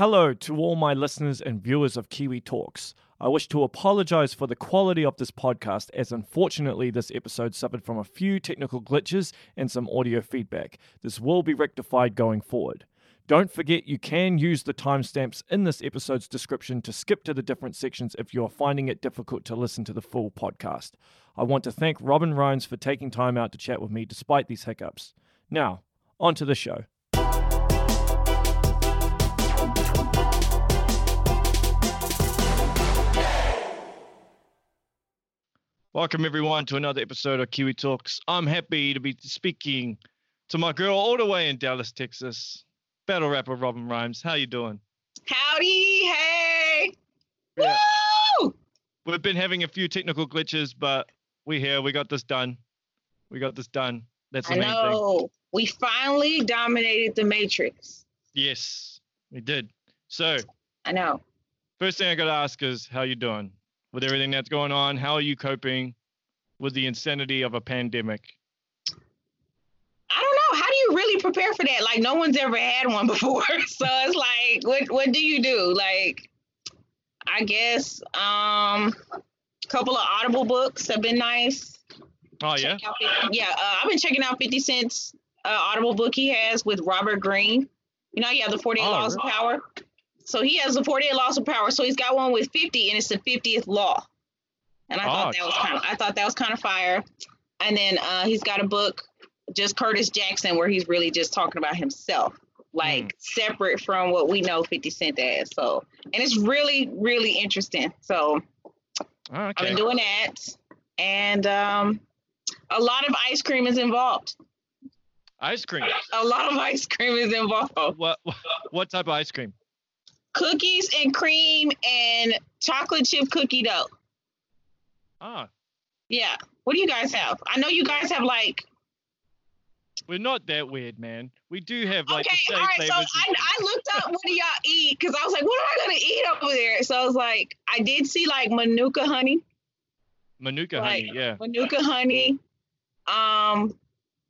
Hello to all my listeners and viewers of Kiwi Talks. I wish to apologize for the quality of this podcast, as unfortunately, this episode suffered from a few technical glitches and some audio feedback. This will be rectified going forward. Don't forget you can use the timestamps in this episode's description to skip to the different sections if you are finding it difficult to listen to the full podcast. I want to thank Robin Rhymes for taking time out to chat with me despite these hiccups. Now, on to the show. Welcome, everyone, to another episode of Kiwi Talks. I'm happy to be speaking to my girl all the way in Dallas, Texas, battle rapper Robin Rhymes. How you doing? Howdy, hey! Yeah. Woo! We've been having a few technical glitches, but we're here. We got this done. We got this done. That's the I main thing. know. We finally dominated the Matrix. Yes, we did. So, I know. first thing I got to ask is, how you doing with everything that's going on? How are you coping with the insanity of a pandemic? I don't know. How do you really prepare for that? Like no one's ever had one before. so it's like, what what do you do? Like, I guess um a couple of Audible books have been nice. Oh yeah. Out 50 yeah, uh, I've been checking out 50 Cent's uh, Audible book he has with Robert Greene. You know, he has the 48 Oh, Laws of Power. So he has the 48 Laws of Power. So he's got one with 50, and it's the 50th law. And I Oh, thought that was kind of, I thought that was kind of fire. And then uh, he's got a book, just Curtis Jackson, where he's really just talking about himself, like Mm. separate from what we know 50 Cent as. So, and it's really, really interesting. So Oh, I've been doing that, and um, a lot of ice cream is involved. Ice cream. A lot of ice cream is involved. What what type of ice cream? Cookies and cream and chocolate chip cookie dough. Ah, Yeah. What do you guys have? I know you guys have like. we're not that weird, man. We do have like okay, the all right. So. I, I looked up what do y'all eat because I was like, what am I gonna eat over there? So I was like, I did see like manuka honey, Manuka like- honey, yeah. manuka honey. Um,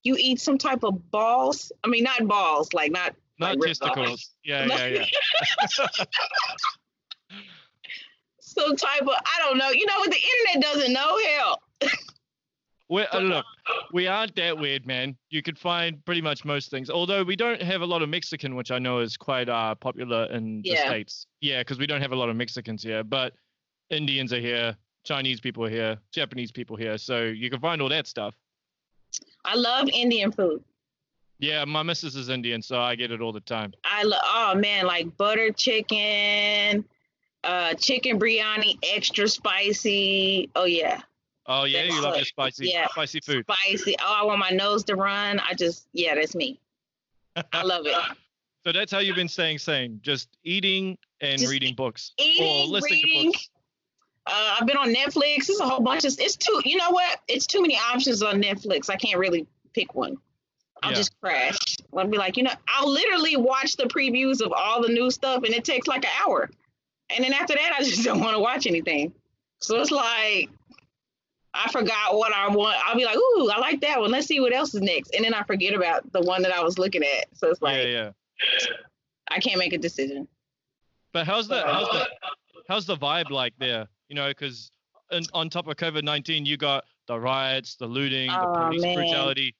you eat some type of balls. I mean, not balls, like not Not like ripped off. testicles. Yeah, yeah, yeah. some type of I don't know. You know what? The internet doesn't know hell. Uh, look, we aren't that weird, man. You could find pretty much most things. Although we don't have a lot of Mexican, which I know is quite uh, popular in the Yeah. states. Yeah, because we don't have a lot of Mexicans here, but Indians are here, Chinese people are here, Japanese people here, so you can find all that stuff. I love Indian food. Yeah, my missus is Indian, so I get it all the time. I love oh man, like butter chicken, uh chicken biryani extra spicy. Oh yeah. Oh yeah, you love your spicy, yeah. spicy food. Spicy. Oh, I want my nose to run. I just yeah, that's me. I love it. So that's how you've been staying sane, just eating and Just reading books or Eating, listening to reading. books. Uh, I've been on Netflix. There's a whole bunch of it's too you know what? It's too many options on Netflix. I can't really pick one. I'll Yeah. just crash. I'll be like, you know, I'll literally watch the previews of all the new stuff and it takes like an hour. And then after that I just don't want to watch anything. So it's like I forgot what I want. I'll be like, ooh, I like that one. Let's see what else is next. And then I forget about the one that I was looking at. So it's like yeah, yeah. I can't make a decision. But how's the how's the how's the vibe like there? You know, because on top of COVID nineteen, you got the riots, the looting, the Oh, police man. brutality.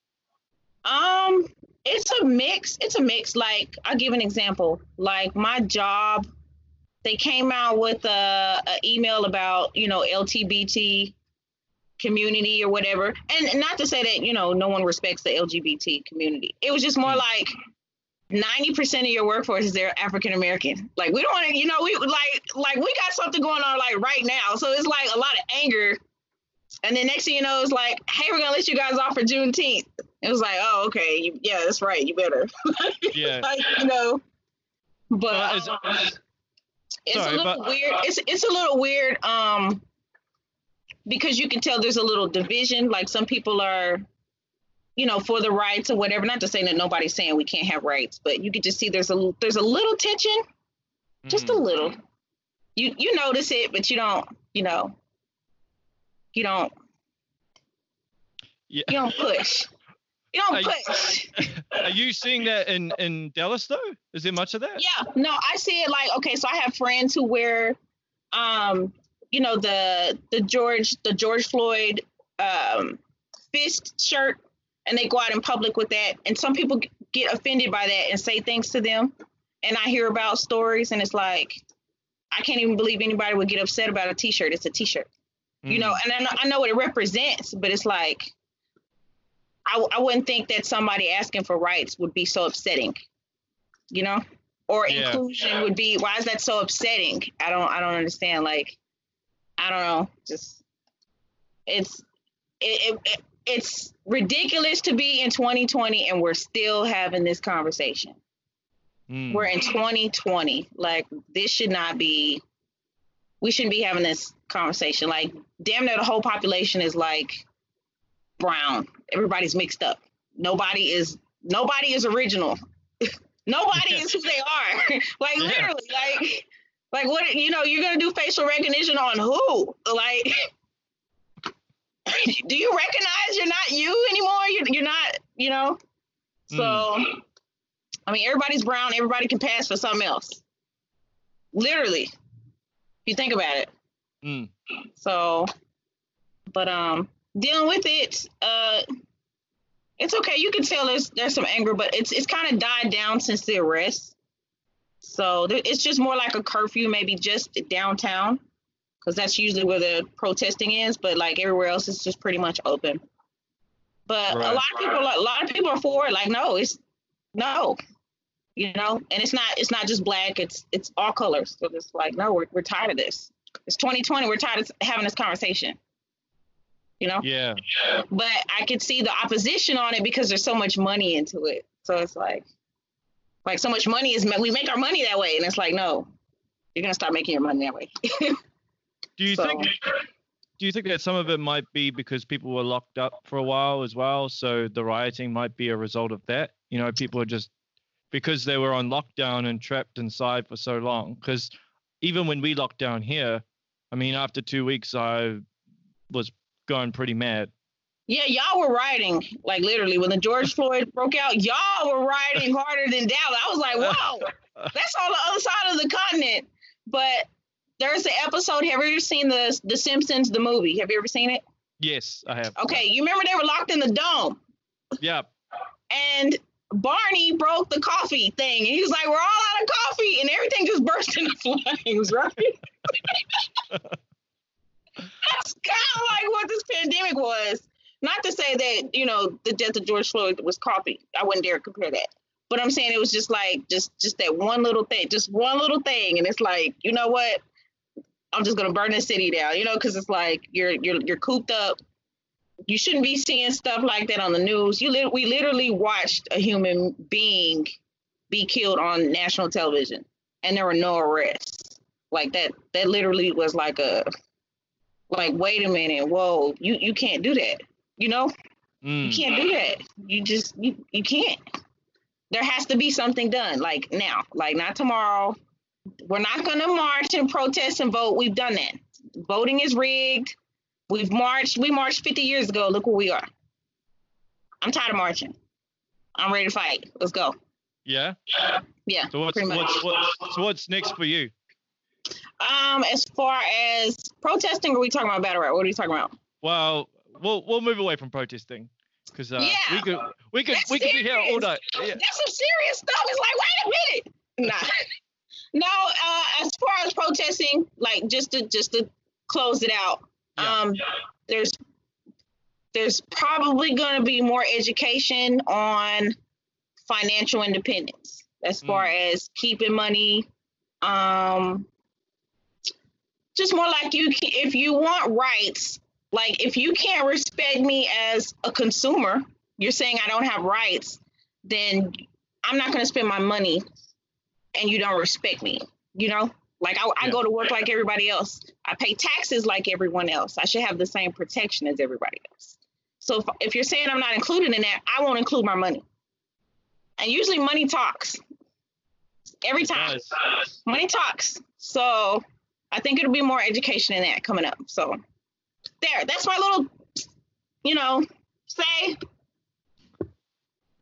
Um, it's a mix. It's a mix. Like I'll give an example. Like my job, they came out with a, a email about you know LGBT community or whatever, and not to say that you know no one respects the LGBT community. It was just more Mm. like. 90% of your workforce is there African American. Like we don't want to, you know, we like like we got something going on like right now. So it's like a lot of anger. And then next thing you know, it's like, hey, we're gonna let you guys off for Juneteenth. It was like, oh, okay, you, yeah, that's right. You better, Yeah. like, you know. But is- um, it's sorry, a little but- weird. It's it's a little weird, um, because you can tell there's a little division. Like some people are, you know, for the rights or whatever. Not to say that nobody's saying we can't have rights, but you can just see there's a there's a little tension, just a Mhm. little. You you notice it, but you don't, you know, you don't Yeah. you don't push. You don't Are you- Are you seeing that in in Dallas though? Is there much of that? Yeah, no, I see it like okay. So I have friends who wear, um, you know the the George the George Floyd um fist shirt, and they go out in public with that, and some people get offended by that and say things to them, and I hear about stories, and it's like, I can't even believe anybody would get upset about a T-shirt. It's a T-shirt. You know Mm. and I know, I know what it represents but it's like I, I wouldn't think that somebody asking for rights would be so upsetting you know or Yeah. inclusion would be why is that so upsetting i don't i don't understand like i don't know just it's it, it, it it's ridiculous to be in 2020 and we're still having this conversation Mm. we're in 2020 like this should not be we shouldn't be having this conversation like damn near the whole population is like brown. Everybody's mixed up. Nobody is nobody is original. Nobody is who they are. Like Yeah. literally like like what you know you're gonna do facial recognition on who? Like do you recognize you're not you anymore? You're, you're not you know? Hmm. So I mean, everybody's brown. Everybody can pass for something else. Literally, if you think about it. Mm. So, but um, dealing with it, uh, it's okay. You can tell there's there's some anger, but it's it's kind of died down since the arrest. So there, it's just more like a curfew, maybe just downtown, because that's usually where the protesting is. But like everywhere else, it's just pretty much open. But a Right. lot of people, a lot of people are for it. Like, no, it's no, you know, and it's not it's not just black. It's it's all colors. So it's like, no, we're we're tired of this. It's 2020. We're tired of having this conversation. You know, Yeah. but I could see the opposition on it because there's so much money into it. So it's like, like so much money is we make our money that way, and it's like, no, you're gonna start making your money that way. Do you So- think do you think that some of it might be because people were locked up for a while as well? So the rioting might be a result of that. You know, people are just because they were on lockdown and trapped inside for so long. Because even when we locked down here, I mean, after two weeks, I was going pretty mad. Yeah, y'all were rioting like literally when the George Floyd broke out. Y'all were rioting harder than Dallas. I was like, whoa, that's on the other side of the continent. But there's an episode. Have you ever seen the The Simpsons the movie? Have you ever seen it? Yes, I have. Okay, you remember they were locked in the dome, Yeah. and Barney broke the coffee thing, and he was like, "We're all out of coffee," and everything just burst into flames, right? That's kind of like what this pandemic was. Not to say that you know the death of George Floyd was coffee. I wouldn't dare compare that. But I'm saying it was just like just just that one little thing, just one little thing, and it's like you know what? I'm just gonna burn the city down, you know, because it's like you're you're you're cooped up. You shouldn't be seeing stuff like that on the news. You lit we literally watched a human being be killed on national television, and there were no arrests. Like that, that literally was like a like wait a minute, whoa, you you can't do that. You know, Mm. you can't do that. You just you you can't. There has to be something done, like now, like not tomorrow. We're not gonna march and protest and vote. We've done that. Voting is rigged. We've marched. We marched 50 years ago. Look where we are. I'm tired of marching. I'm ready to fight. Let's go. Yeah. Yeah. So what's what's what's so what's next for you? Um, as far as protesting, are we talking about battle rap? What are you talking about? Well, we'll we'll move away from protesting because uh, we could we could That's we could be here all serious. night. Yeah. That's some serious stuff. It's like, wait a minute. Nah. no, uh, as far as protesting, like just to just to close it out, Yeah. um, there's there's probably going to be more education on financial independence as far as keeping money. Um, just more like you, if you want rights, like if you can't respect me as a consumer, you're saying I don't have rights, then I'm not going to spend my money and you don't respect me, you know? Like I, I Yeah. go to work like everybody else. I pay taxes like everyone else. I should have the same protection as everybody else. So if, if you're saying I'm not included in that, I won't include my money. And usually money talks. Every time money talks. So I think it'll be more education in that coming up. So there, that's my little, you know, say.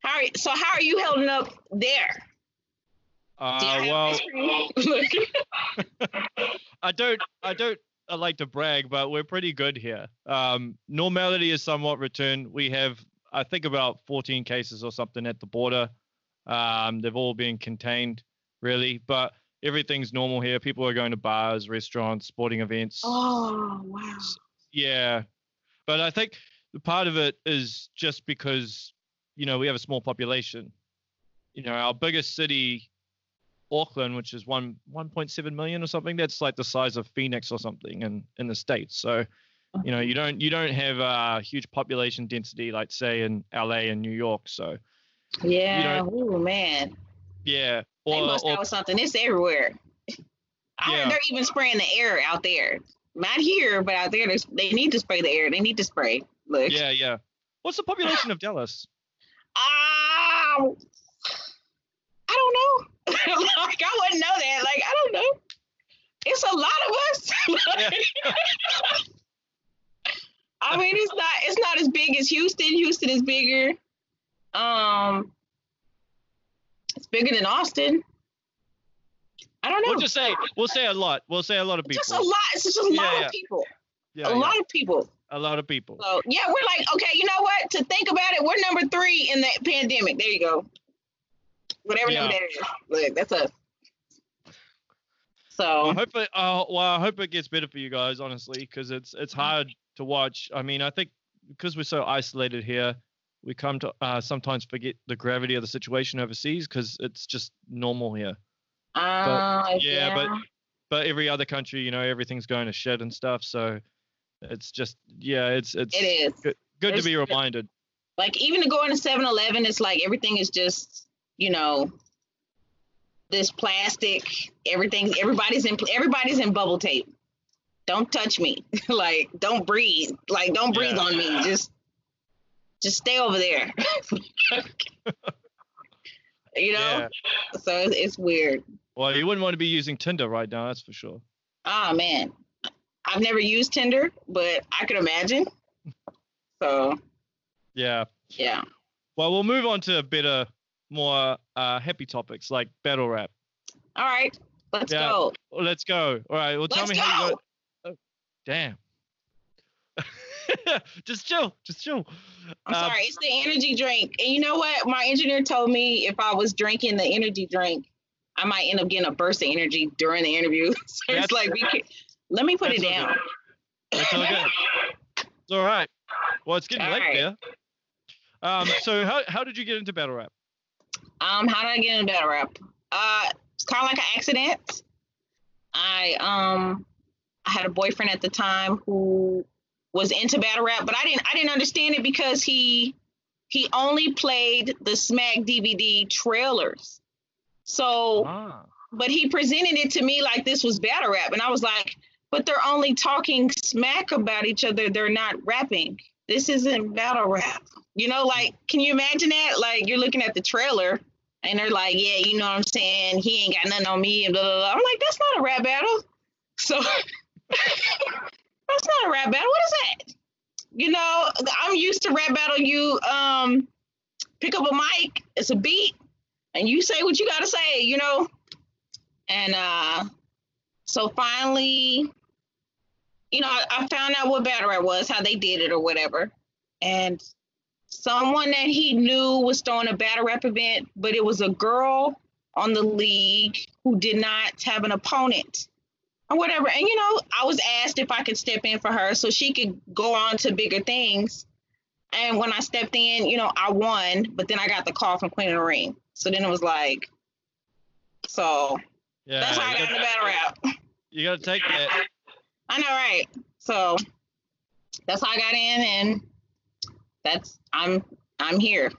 How are, so how are you holding up there? Uh, Do you have well. I don't, I don't I like to brag, but we're pretty good here. Um, normality is somewhat returned. We have, I think, about 14 cases or something at the border. Um, they've all been contained, really, but everything's normal here. People are going to bars, restaurants, sporting events. oh wow. Yeah, but I think the part of it is just because you know we have a small population. You know, our biggest city, Auckland, which is one 1.7 million or something, that's like the size of Phoenix or something in in the states. So, you know, you don't you don't have a huge population density like say in LA and New York. So, Yeah. Oh man. yeah, They or, must or have something. It's everywhere. I Yeah. they're even spraying the air out there. Not here, but out there, they need to spray the air. They need to spray. Look. yeah, yeah. What's the population of Dallas? Um, I don't know. Like I wouldn't know that. Like I don't know. It's a lot of us. I mean, it's not. It's not as big as Houston. Houston is bigger. Um, it's bigger than Austin. I don't know. We'll just say we'll say a lot. We'll say a lot of people. just a lot. It's just a Yeah, lot yeah. of people. Yeah, a yeah. lot of people. a lot of people. So yeah, we're like, okay, you know what? To think about it, we're number three in the pandemic. There you go. Whatever Yeah. that is. Look, that's us. So hope it. Uh, well, I hope it gets better for you guys, honestly, because it's it's hard to watch. I mean, I think because we're so isolated here, we come to uh, sometimes forget the gravity of the situation overseas because it's just normal here. uh, yeah, yeah, but But every other country, you know, everything's going to shit and stuff. So it's just yeah, it's it's it is. good to be reminded. Like even to go into 7-Eleven, it's like everything is just, you know, this plastic, everything, everybody's in everybody's in bubble tape. Don't touch me. like, don't breathe. Like, don't breathe Yeah. on me. Just just stay over there. you know? Yeah. So it's, it's weird. Well, you wouldn't want to be using Tinder right now, that's for sure. Oh man. I've never used Tinder, but I could imagine. So Yeah. yeah. Well, we'll move on to a better, more uh, happy topics like battle rap. All right. Let's Yeah. go. Well, let's go. All right. Well, tell Let's me how you go. got. Oh, damn. just chill. Just chill. I'm Um, sorry, it's the energy drink. And you know what? My engineer told me if I was drinking the energy drink, I might end up getting a burst of energy during the interview. so it's like we can let me put it down. That's all good. It's all right. Well, it's getting All late right. there. Um. So how how did you get into battle rap? Um, how did I get in battle rap? Uh it's kind of like an accident. I um I had a boyfriend at the time who was into battle rap, but I didn't I didn't understand it because he he only played the Smack DVD trailers. So Ah. but he presented it to me like this was battle rap and i was like but they're only talking smack about each other they're not rapping this isn't battle rap you know like can you imagine that like you're looking at the trailer and they're like yeah you know what i'm saying? He ain't got nothing on me and blah blah blah. I'm like that's not a rap battle. So that's not a rap battle. What is that? You know i'm used to rap battle you um pick up a mic it's a beat and you say what you got to say you know? And uh, so finally, you know, I, I found out what battle I was, how they did it or whatever. And someone that he knew was throwing a battle rap event, but it was a girl on the league who did not have an opponent or whatever. And, you know, I was asked if I could step in for her so she could go on to bigger things. And when I stepped in, you know, I won, but then I got the call from Queen of the Ring. So then it was like, so Yeah. that's how I got into battle rap. you got to take that. I know, right? So that's how I got in, and that's I'm I'm here.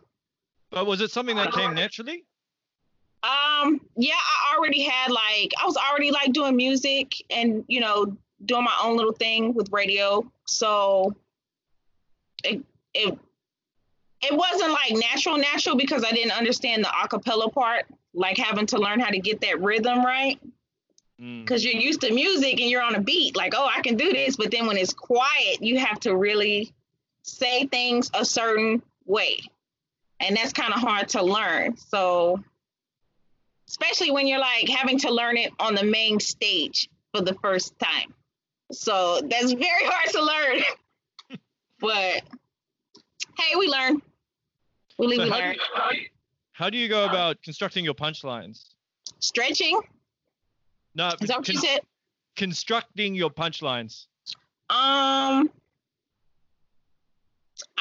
But was it something that came naturally? Um, yeah, I already had like I was already like doing music and you know doing my own little thing with radio. So it it it wasn't like natural natural because I didn't understand the acapella part, like having to learn how to get that rhythm right. Mm. because you're used to music and you're on a beat like oh i can do this but then when it's quiet you have to really say things a certain way and that's kind of hard to learn. So, especially when you're like having to learn it on the main stage for the first time. So that's very hard to learn. but hey, we learn. We So we how, do learn. you, how do you go about constructing your punchlines? Stretching. No, Is that what you said? constructing your punchlines. Um,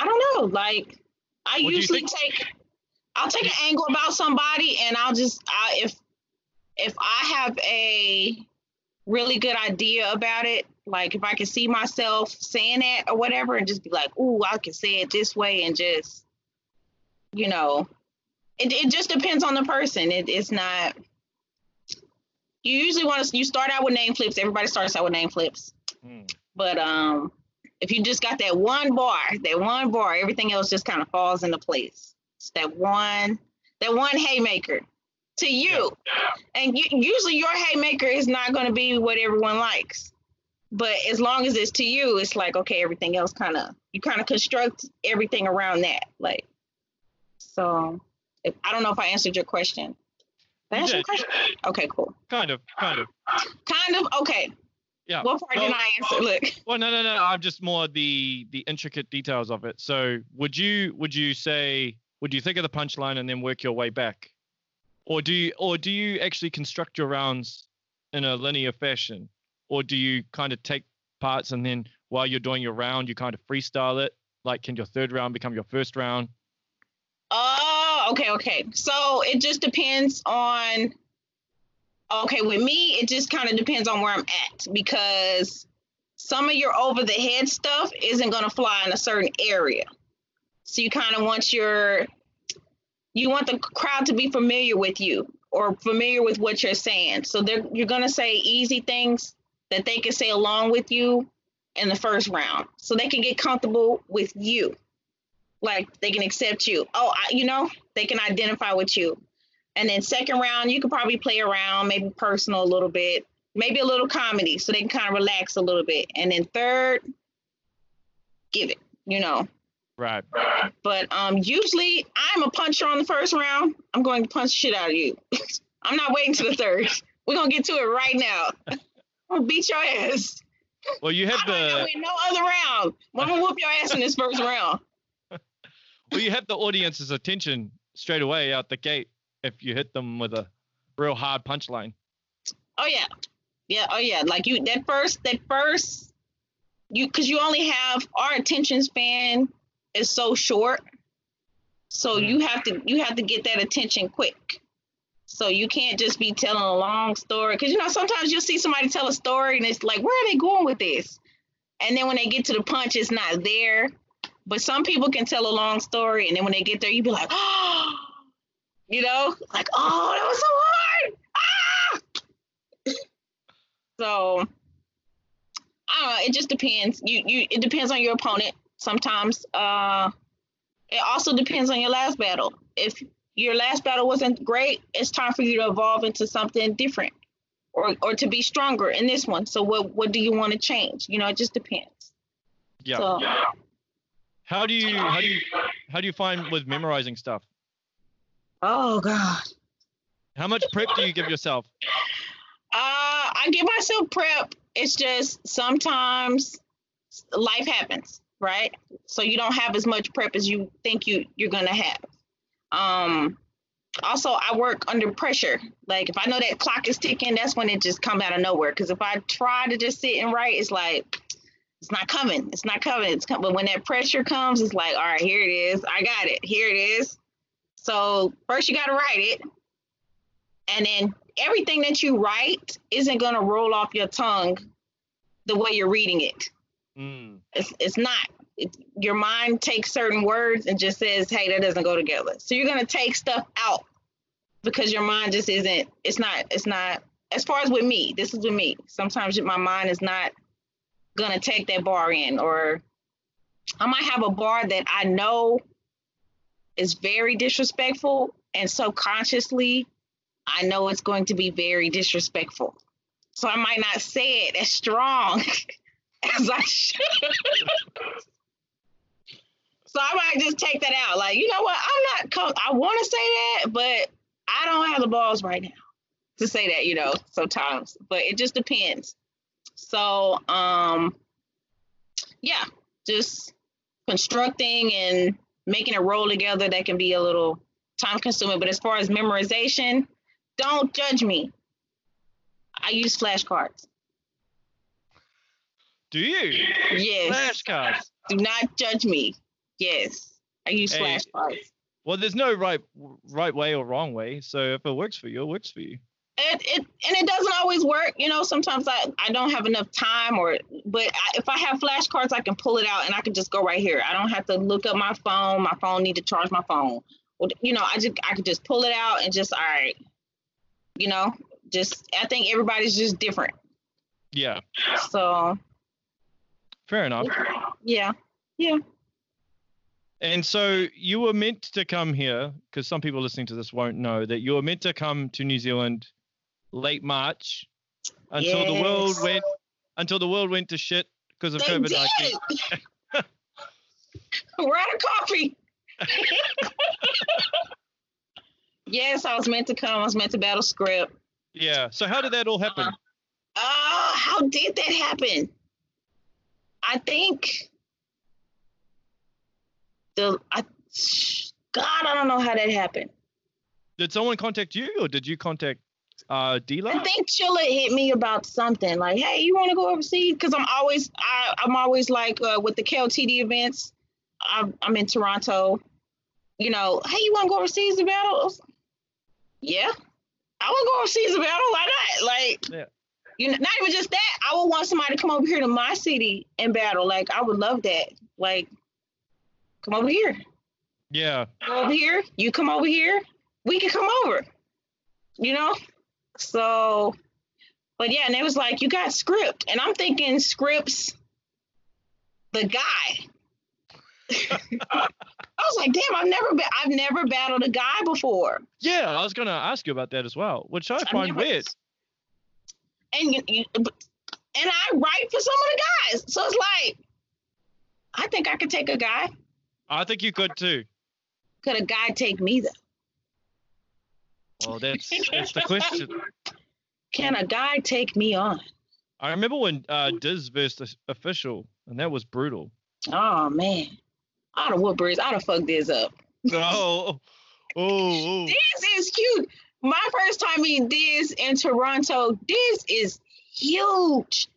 I don't know. Like, I What usually take, I'll take an angle about somebody, and I'll just, I, if, if I have a really good idea about it, like if I can see myself saying that or whatever, and just be like, "Ooh, I can say it this way," and just, you know, it it just depends on the person. It, it's not. You usually want to. You start out with name flips. Everybody starts out with name flips. Hmm. But um, if you just got that one bar, that one bar, everything else just kind of falls into place. It's that one, that one haymaker to you, and you, usually your haymaker is not going to be what everyone likes. But as long as it's to you, it's like okay, everything else kind of you kind of construct everything around that. Like, so if, I don't know if I answered your question. Did I answer your question? Okay, cool. Kind of, kind of. Kind of okay. Yeah. What part Well- didn't I answer? Look. Well, no, no, no. I'm just more the the intricate details of it. So, would you would you say would you think of the punchline and then work your way back, or do you or do you actually construct your rounds in a linear fashion, or do you kind of take parts and then while you're doing your round you kind of freestyle it? Like, can your third round become your first round? Oh, okay, okay. So it just depends on. Okay, with me, it just kind of depends on where I'm at because some of your over the head stuff isn't going to fly in a certain area. So you kind of want your, you want the crowd to be familiar with you or familiar with what you're saying. So they're you're going to say easy things that they can say along with you in the first round, so they can get comfortable with you like they can accept you. Oh, I, you know, they can identify with you. And then second round, you could probably play around, maybe personal a little bit, maybe a little comedy, so they can kind of relax a little bit. And then third, give it, you know. Right. But um, usually, I'm a puncher on the first round. I'm going to punch shit out of you. I'm not waiting to the third. We're gonna get to it right now. I'm gonna beat your ass. Well, you have I don't know the in no other round. I'm gonna whoop your ass in this first round. well you have the audience's attention straight away out the gate if you hit them with a real hard punchline. Oh yeah, yeah. Oh yeah. Like you, that first, that first, you, because you only have our attention span is so short, so Mhm. you have to you have to get that attention quick. So you can't just be telling a long story because you know sometimes you'll see somebody tell a story and it's like where are they going with this, and then when they get to the punch, it's not there. But some people can tell a long story and then when they get there, you'd be like, oh, you know, like oh that was so hard. Ah! So I don't know. It just depends. You you it depends on your opponent. Sometimes uh, it also depends on your last battle. If your last battle wasn't great, it's time for you to evolve into something different, or or to be stronger in this one. So what what do you want to change? You know, it just depends. Yeah. So How do you how do you how do you find with memorizing stuff? Oh god. How much prep do you give yourself? Uh, I give myself prep. It's just sometimes life happens, right? So you don't have as much prep as you think you you're gonna have. Um, also, I work under pressure. Like if I know that clock is ticking, that's when it just come out of nowhere. Because if I try to just sit and write, it's like it's not coming. It's not coming. It's coming. But when that pressure comes, it's like, all right, here it is. I got it. Here it is. So first you got to write it, and then everything that you write isn't going to roll off your tongue the way you're reading it. Mm, It's, it's not. It, your mind takes certain words and just says, hey, that doesn't go together. So you're going to take stuff out because your mind just isn't, it's not, it's not, as far as with me, this is with me. Sometimes my mind is not going to take that bar in, or I might have a bar that I know is very disrespectful. And subconsciously, I know it's going to be very disrespectful. So I might not say it as strong as I should. so I might just take that out. Like, you know what? I'm not. I want to say that, but I don't have the balls right now to say that. You know, sometimes, but it just depends. So, um, yeah, just constructing and making it roll together that can be a little time consuming. But as far as memorization, don't judge me. I use flashcards. Do you? Yes. Flashcards. Do not judge me. Yes. I use Hey. flashcards. Well, there's no right right way or wrong way. So if it works for you, it works for you. It, it and it doesn't always work you know sometimes i i don't have enough time or but I, if i have flashcards i can pull it out and i can just go right here. I don't have to look up my phone. My phone need to charge my phone. Well, you know i just i could just pull it out and just all right you know just i think everybody's just different. Yeah. so. Fair enough. yeah yeah. And so you were meant to come here because some people listening to this won't know that you were meant to come to New Zealand late March until the world went until the world went to shit because of COVID nineteen. we're out of coffee yes i was meant to come i was meant to battle Scrypt Yeah. So how did that all happen? Uh, how did that happen? I think the I God, I don't know how that happened. Did someone contact you or did you contact uh? I think Chilla hit me about something like, "Hey, you want to go overseas?" Because I'm always I, I'm always like uh, with the KOTD events. I'm, I'm in Toronto. You know, hey, you want to go overseas to battle? I was like, Yeah, I want to go overseas to battle. Why not? Like, Yeah. you know, not even just that. I would want somebody to come over here to my city and battle. Like, I would love that. Like, come over here. Yeah. Come over here. You come over here. We can come over. You know? So, but yeah, and it was like, you got Scrypt. And I'm thinking Scrypt's, the guy. I was like, damn, I've never been, I've never battled a guy before. Yeah, I was gonna ask you about that as well, which I find never- weird. And and I write for some of the guys. So it's like, I think I could take a guy. I think you could too. Could a guy take me though? Well, that's that's the question. Can a guy take me on? I remember when uh Diz versus official, and that was brutal. Oh man. I'd have whooped Breeze. I'd have fucked this up. Oh, oh, oh. Diz is cute. My first time meeting Diz in Toronto, Diz is huge.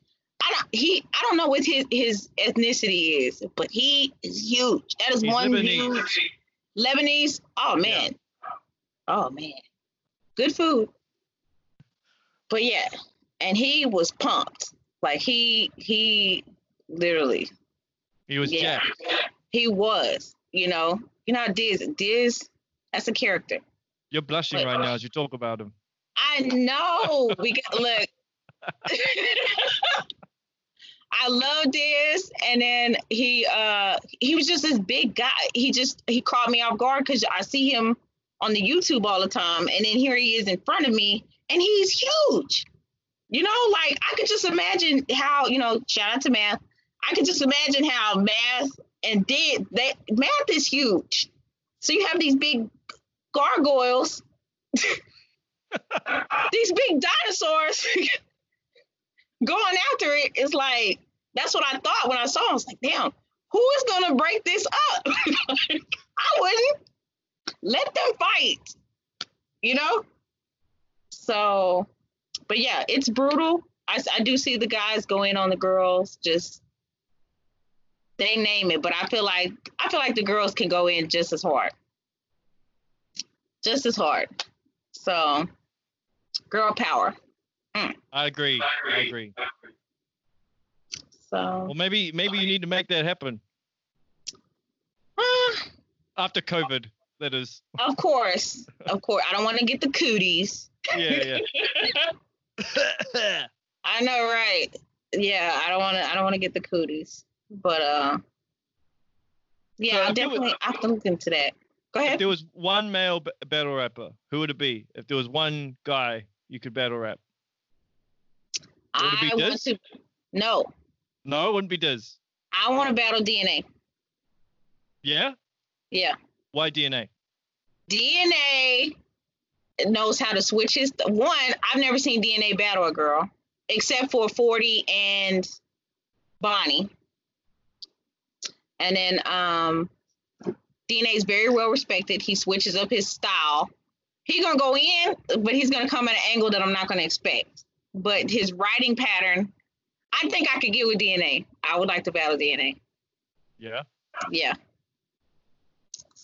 I don't he I don't know what his his ethnicity is, but he is huge. That is He's one Lebanese. huge Lebanese. Oh man. Oh man. Good food. But yeah, and he was pumped. Like he he literally He was Yeah. jacked. he was, you know. You know how Diz Diz, that's a character. You're blushing But- right now as you talk about him. I know. We got look. I love Diz, and then he uh he was just this big guy. He just he caught me off guard because I see him on the YouTube all the time, and then here he is in front of me, and he's huge. You know, like I could just imagine how you know. Shout out to Math. I could just imagine how Math and did that. Math is huge, so you have these big gargoyles these big dinosaurs going after it. it is like that's what I thought when I saw. Him. I was like, damn, who is gonna break this up? I wouldn't let them fight, you know. So, but yeah, it's brutal. I, I do see the guys go in on the girls. Just they name it, but I feel like I feel like the girls can go in just as hard, just as hard. So, girl power. I agree. I agree. So, Well, maybe maybe you need to make that happen ah, after COVID. That is. of course, of course, I don't want to get the cooties. Yeah, yeah. I know, right? Yeah, I don't want to. I don't want to get the cooties, but uh, yeah, So I if it was- definitely I have to look into that. Go if ahead. there was one male b- battle rapper, who would it be? If there was one guy you could battle rap, would it be I want Diz? to. No, no, it wouldn't be Diz. I want to battle DNA. Yeah. Yeah. Why DNA? DNA knows how to switch his. One, I've never seen DNA battle a girl except for 40 and Bonnie. And then um, DNA is very well respected. He switches up his style. He's gonna go in, but he's gonna come at an angle that I'm not gonna expect. But his writing pattern, I think I could get with DNA. I would like to battle DNA. Yeah. Yeah.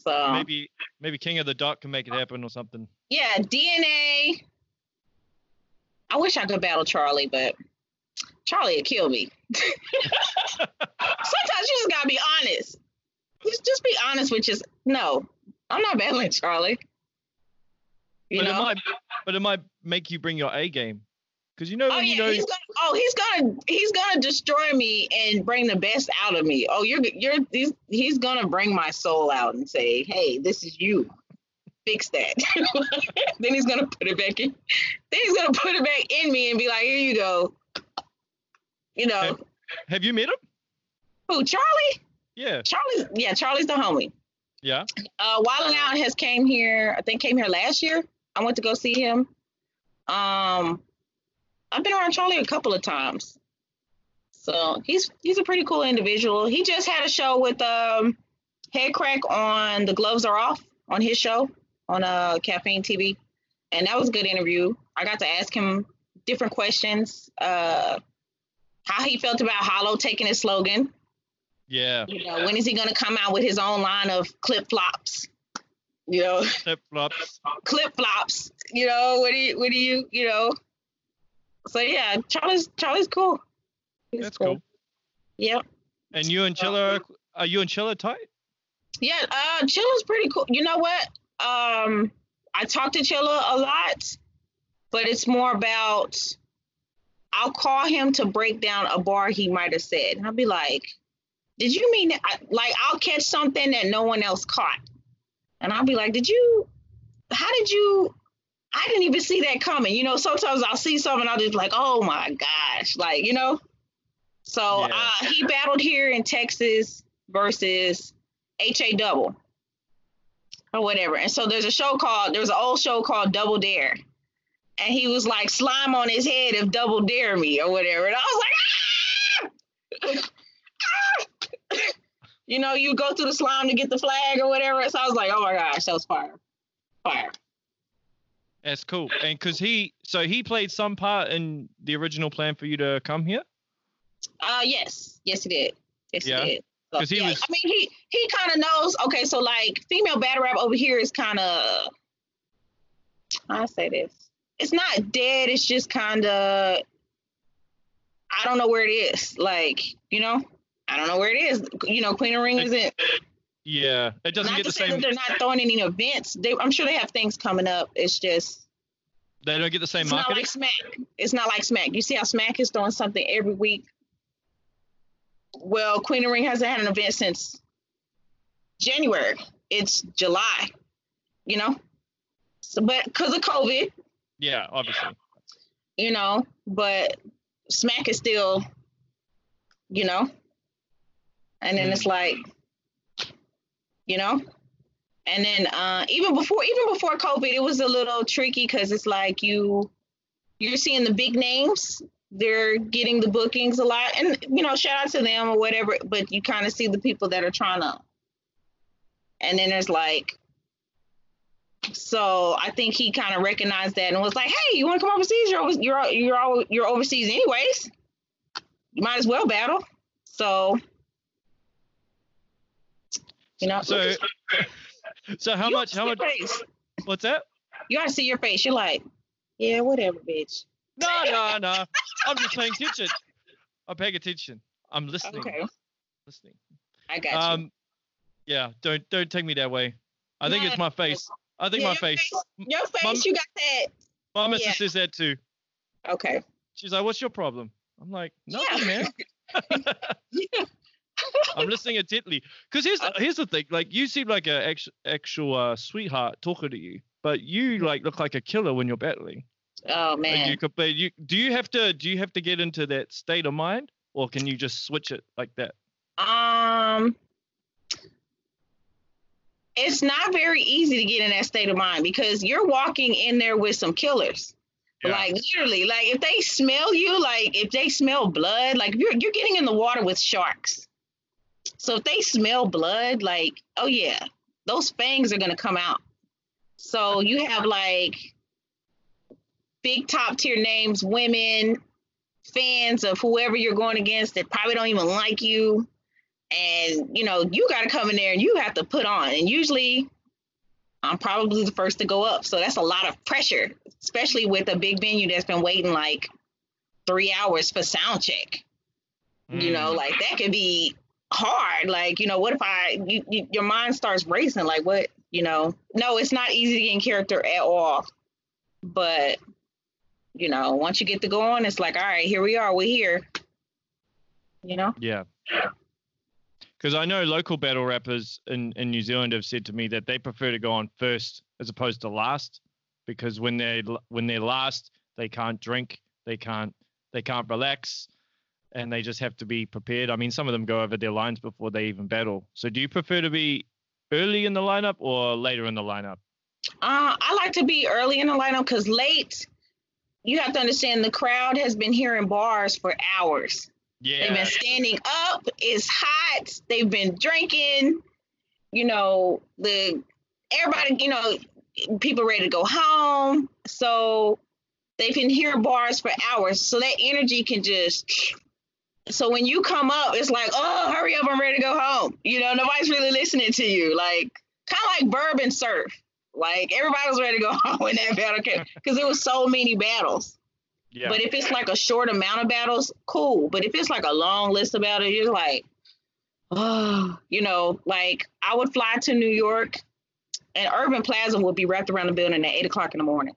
So maybe maybe King of the Dot can make it uh, happen or something. Yeah, DNA. I wish I could battle Charlie, but Charlie would kill me. Sometimes you just gotta be honest. Just just be honest with just no. I'm not battling Charlie. You but know? it might but it might make you bring your A game. Because you know Oh when yeah, you know he's gonna. Oh, he's gonna. He's gonna destroy me and bring the best out of me. Oh, you're. You're. He's. He's gonna bring my soul out and say, "Hey, this is you. Fix that." then he's gonna put it back in. Then he's gonna put it back in me and be like, "Here you go." You know Have- have you met him? who? Charlie. Yeah. Charlie. Yeah, Charlie's the homie. Yeah. Uh, Wildin' Out has came here. I think came here last year. I went to go see him. Um, I've been around Charlie a couple of times. So he's he's a pretty cool individual. He just had a show with um Head Crack on The Gloves Are Off on his show on uh Caffeine TV. And that was a good interview. I got to ask him different questions. Uh how he felt about Hollow taking his slogan. Yeah. You know, when is he gonna come out with his own line of clip flops? You know, Flip flops. clip flops. You know, what do you what do you you know? So yeah, Charlie's Charlie's cool. He's That's cool. Yep. And you and Chilla are, are you and Chilla tight? Yeah, uh Chilla's pretty cool. You know what? Um I talk to Chilla a lot, but it's more about I'll call him to break down a bar he might have said. And I'll be like, Did you mean that? I- Like, I'll catch something that no one else caught. And I'll be like, Did you, how did you, I didn't even see that coming. You know, sometimes I'll see something I'll just like, Oh my gosh. Like, you know? So Yeah. uh, he battled here in Texas versus HA Double or whatever. And so there's a show called, there was an old show called Double Dare. And he was like, slime on his head if double dare me or whatever. And I was like, ah! Ah! you know, you go through the slime to get the flag or whatever. So I was like, oh my gosh, that was fire. Fire. That's cool. And because he, so he played some part in the original plan for you to come here. Uh yes. Yes he did. Yes Yeah? he did. So, 'Cause he yeah, was- I mean he he kind of knows, okay, so like female battle rap over here is kind of I say this. It's not dead, it's just kind of I don't know where it is. Like, you know, I don't know where it is. You know, Queen of Ring isn't Yeah. It doesn't not get to the say same. that they're not throwing any events. They, I'm sure they have things coming up. It's just They don't get the same it's not like Smack. It's not like Smack. You see how Smack is throwing something every week. Well, Queen of Ring hasn't had an event since January. It's July. You know, so but because of COVID, yeah, obviously. you know, but Smack is still, you know, and then hmm. it's like, you know, and then uh, even before even before COVID, it was a little tricky because it's like you you're seeing the big names, they're getting the bookings a lot, and you know, shout out to them or whatever, but you kind of see the people that are trying to, and then there's like. So I think he kind of recognized that and was like, "Hey, you want to come overseas? You're you're you're you're overseas anyways. You might as well battle." So, you know, So, so how you much? How much? face. What's that? You gotta see your face. You're like, yeah, whatever, bitch. No, no, no. I'm just paying attention. I'm paying attention. I'm listening. Okay, Listening. I got you. Um, yeah. Don't don't take me that way. I think it's my face. I think Yeah, my your face. Your face, Mom- you got that. My missus yeah. says that too. Okay. She's like, "What's your problem?" I'm like, "Nothing, Yeah. man." I'm listening intently. Because here's the, here's the thing. Like, you seem like an actual, actual uh, sweetheart talking to you, but you like look like a killer when you're battling. Oh Like, man. you could, but you do you have to do you have to get into that state of mind, or can you just switch it like that? Um, it's not very easy to get in that state of mind because you're walking in there with some killers. Yeah. Like literally, like if they smell you, like if they smell blood, like you're you're getting in the water with sharks. So if they smell blood, like oh yeah, those fangs are gonna come out. So you have like big top tier names, women, fans of whoever you're going against that probably don't even like you. And you know, you gotta come in there and you have to put on. And usually I'm probably the first to go up. So that's a lot of pressure, especially with a big venue that's been waiting like three hours for sound check. You know, Mm. like that could be hard. Like, you know, what if I, you, you, your mind starts racing? Like, what, you know? No, it's not easy to get in character at all. But, you know, once you get to going, it's like, all right, here we are, we're here. You know? Yeah. Because I know local battle rappers in, in New Zealand have said to me that they prefer to go on first as opposed to last, because when they when they're last, they can't drink, they can't they can't relax, and they just have to be prepared. I mean, some of them go over their lines before they even battle. So, do you prefer to be early in the lineup or later in the lineup? Uh, I like to be early in the lineup because late, you have to understand the crowd has been hearing bars for hours. Yeah. They've been standing up. It's hot. They've been drinking. You know, the everybody, you know, people ready to go home. So they can hear bars for hours. So that energy can just so when you come up, it's like, oh, hurry up, I'm ready to go home. You know, nobody's really listening to you. Like kind of like bourbon surf. Like everybody was ready to go home in that battle because there was so many battles. Yeah. But if it's like a short amount of battles, cool. But if it's like a long list of battles, you're like, oh, you know, like I would fly to New York and Urban Plaza would be wrapped around the building at eight o'clock in the morning.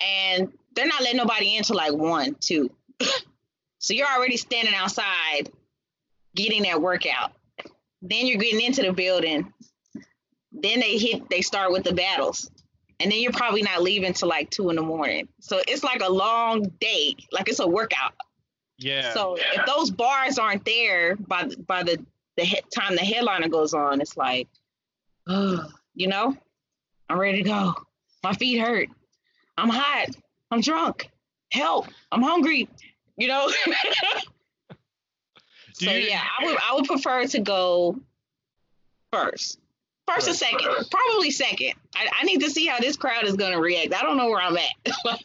And they're not letting nobody in till like one, two. so you're already standing outside getting that workout. Then you're getting into the building. Then they hit, they start with the battles and then you're probably not leaving till like two in the morning. So it's like a long day, like it's a workout. yeah. So if those bars aren't there by the- by the the he- time the headliner goes on, it's like, oh, you know, I'm ready to go. My feet hurt. I'm hot. I'm drunk. Help! I'm hungry. You know. So you- yeah, I would I would prefer to go first. First or second, probably second. I, I need to see how this crowd is gonna react. I don't know where I'm at. like,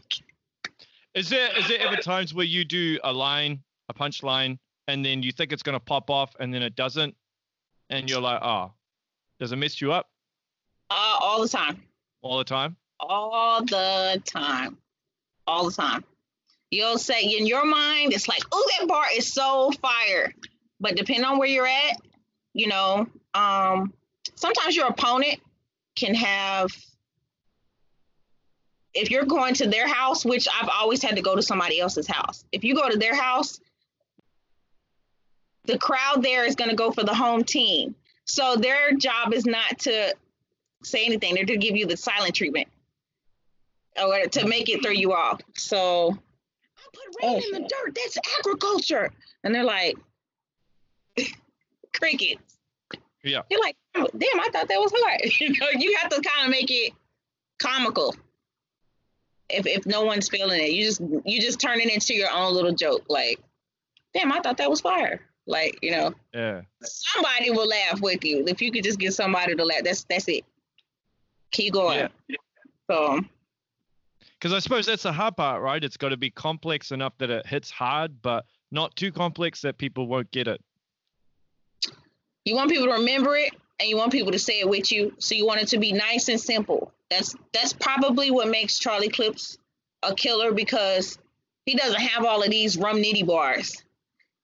Is there is there ever times where you do a line, a punch line, and then you think it's gonna pop off and then it doesn't, and you're like, oh, does it mess you up uh, all the time. all the time? all the time, all the time. You'll say in your mind, it's like, oh, that bar is so fire. But depending on where you're at, you know, um, sometimes your opponent can have. If you're going to their house, which I've always had to go to somebody else's house, if you go to their house, the crowd there is going to go for the home team. So their job is not to say anything; they're to give you the silent treatment or to make it throw you off. So I put rain in the dirt. That's agriculture. And they're like, crickets. Yeah. You're like, "Oh, damn, I thought that was hard. you know, you have to kind of make it comical. If if no one's feeling it, you just you just turn it into your own little joke. Like, damn, I thought that was fire. Like, you know, Yeah. somebody will laugh with you. If you could just get somebody to laugh, that's that's it. Keep going. Yeah. So Because I suppose that's the hard part, right? It's got to be complex enough that it hits hard, but not too complex that people won't get it. You want people to remember it and you want people to say it with you. So you want it to be nice and simple. That's that's probably what makes Charlie Clips a killer because he doesn't have all of these Rum Nitty bars.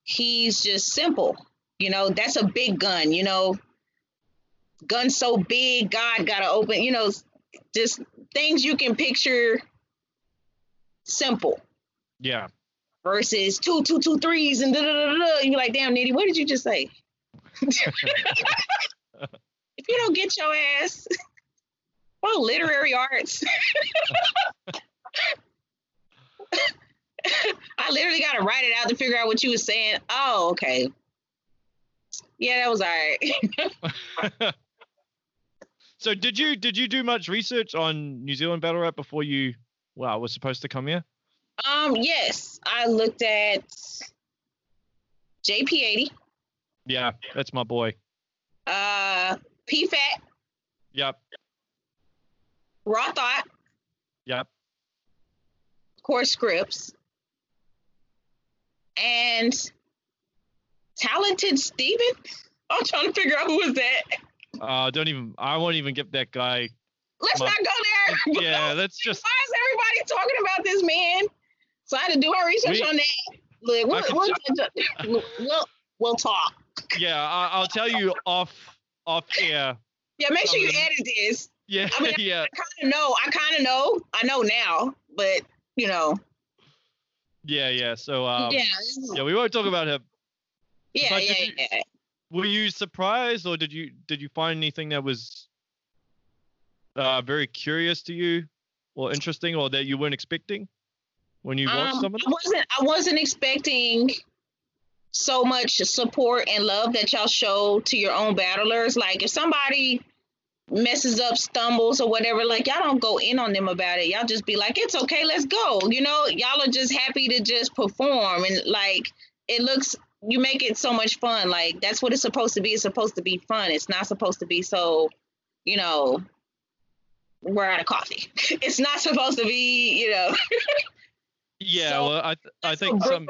He's just simple. You know, that's a big gun, you know. Gun so big, God gotta open, you know, just things you can picture simple Yeah. versus two, two, two, threes and da da da da. You're like, damn, Nitty, what did you just say? if you don't get your ass, well, literary arts. I literally got to write it out to figure out what you were saying. Oh, okay. Yeah, that was all right. so did you did you do much research on New Zealand battle rap before you well I was supposed to come here? Um, yes, I looked at JP80. Yeah, that's my boy. Uh, PFAT. Yep. Raw Thought. Yep. Core Scripts. And Talented Steven. I'm trying to figure out who was that. Uh, don't even. I won't even give that guy. Let's not go there. Yeah, let's just. Why is everybody talking about this man? So I had to do my research we, on that. Look, we'll, we'll, we'll, we'll, talk. Yeah, I, will tell you off off air. Yeah, make sure you edit this. Yeah, I mean, yeah. I kind of know. I kind of know. I know now, but you know. Yeah, yeah. So um, yeah, yeah, we won't talk about him. Yeah, yeah, you, yeah. Were you surprised, or did you did you find anything that was uh, very curious to you, or interesting, or that you weren't expecting? when you watched um, some of them? I wasn't I wasn't expecting so much support and love that y'all show to your own battlers. Like if somebody messes up, stumbles or whatever, like y'all don't go in on them about it. Y'all just be like, it's okay, let's go. You know, y'all are just happy to just perform and like it looks you make it so much fun. Like that's what it's supposed to be. It's supposed to be fun. It's not supposed to be so, you know, we're out of coffee. it's not supposed to be, you know. Yeah, so, well, I th- I think some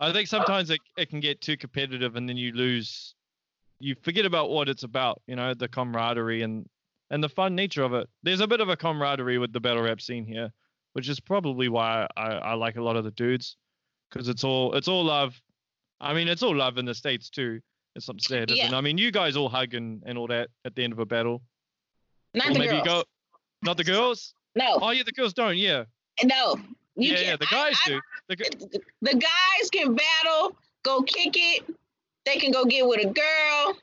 I think sometimes it, it can get too competitive and then you lose you forget about what it's about, you know, the camaraderie and and the fun nature of it. There's a bit of a camaraderie with the battle rap scene here, which is probably why I, I like a lot of the dudes because it's all it's all love. I mean, it's all love in the states too. It's not sad, yeah. I mean, you guys all hug and, and all that at the end of a battle. Not or the maybe girls. Go, not the girls. No. Oh yeah, the girls don't. Yeah. No, you yeah, yeah, the guys I, do. The, the guys can battle, go kick it. They can go get with a girl,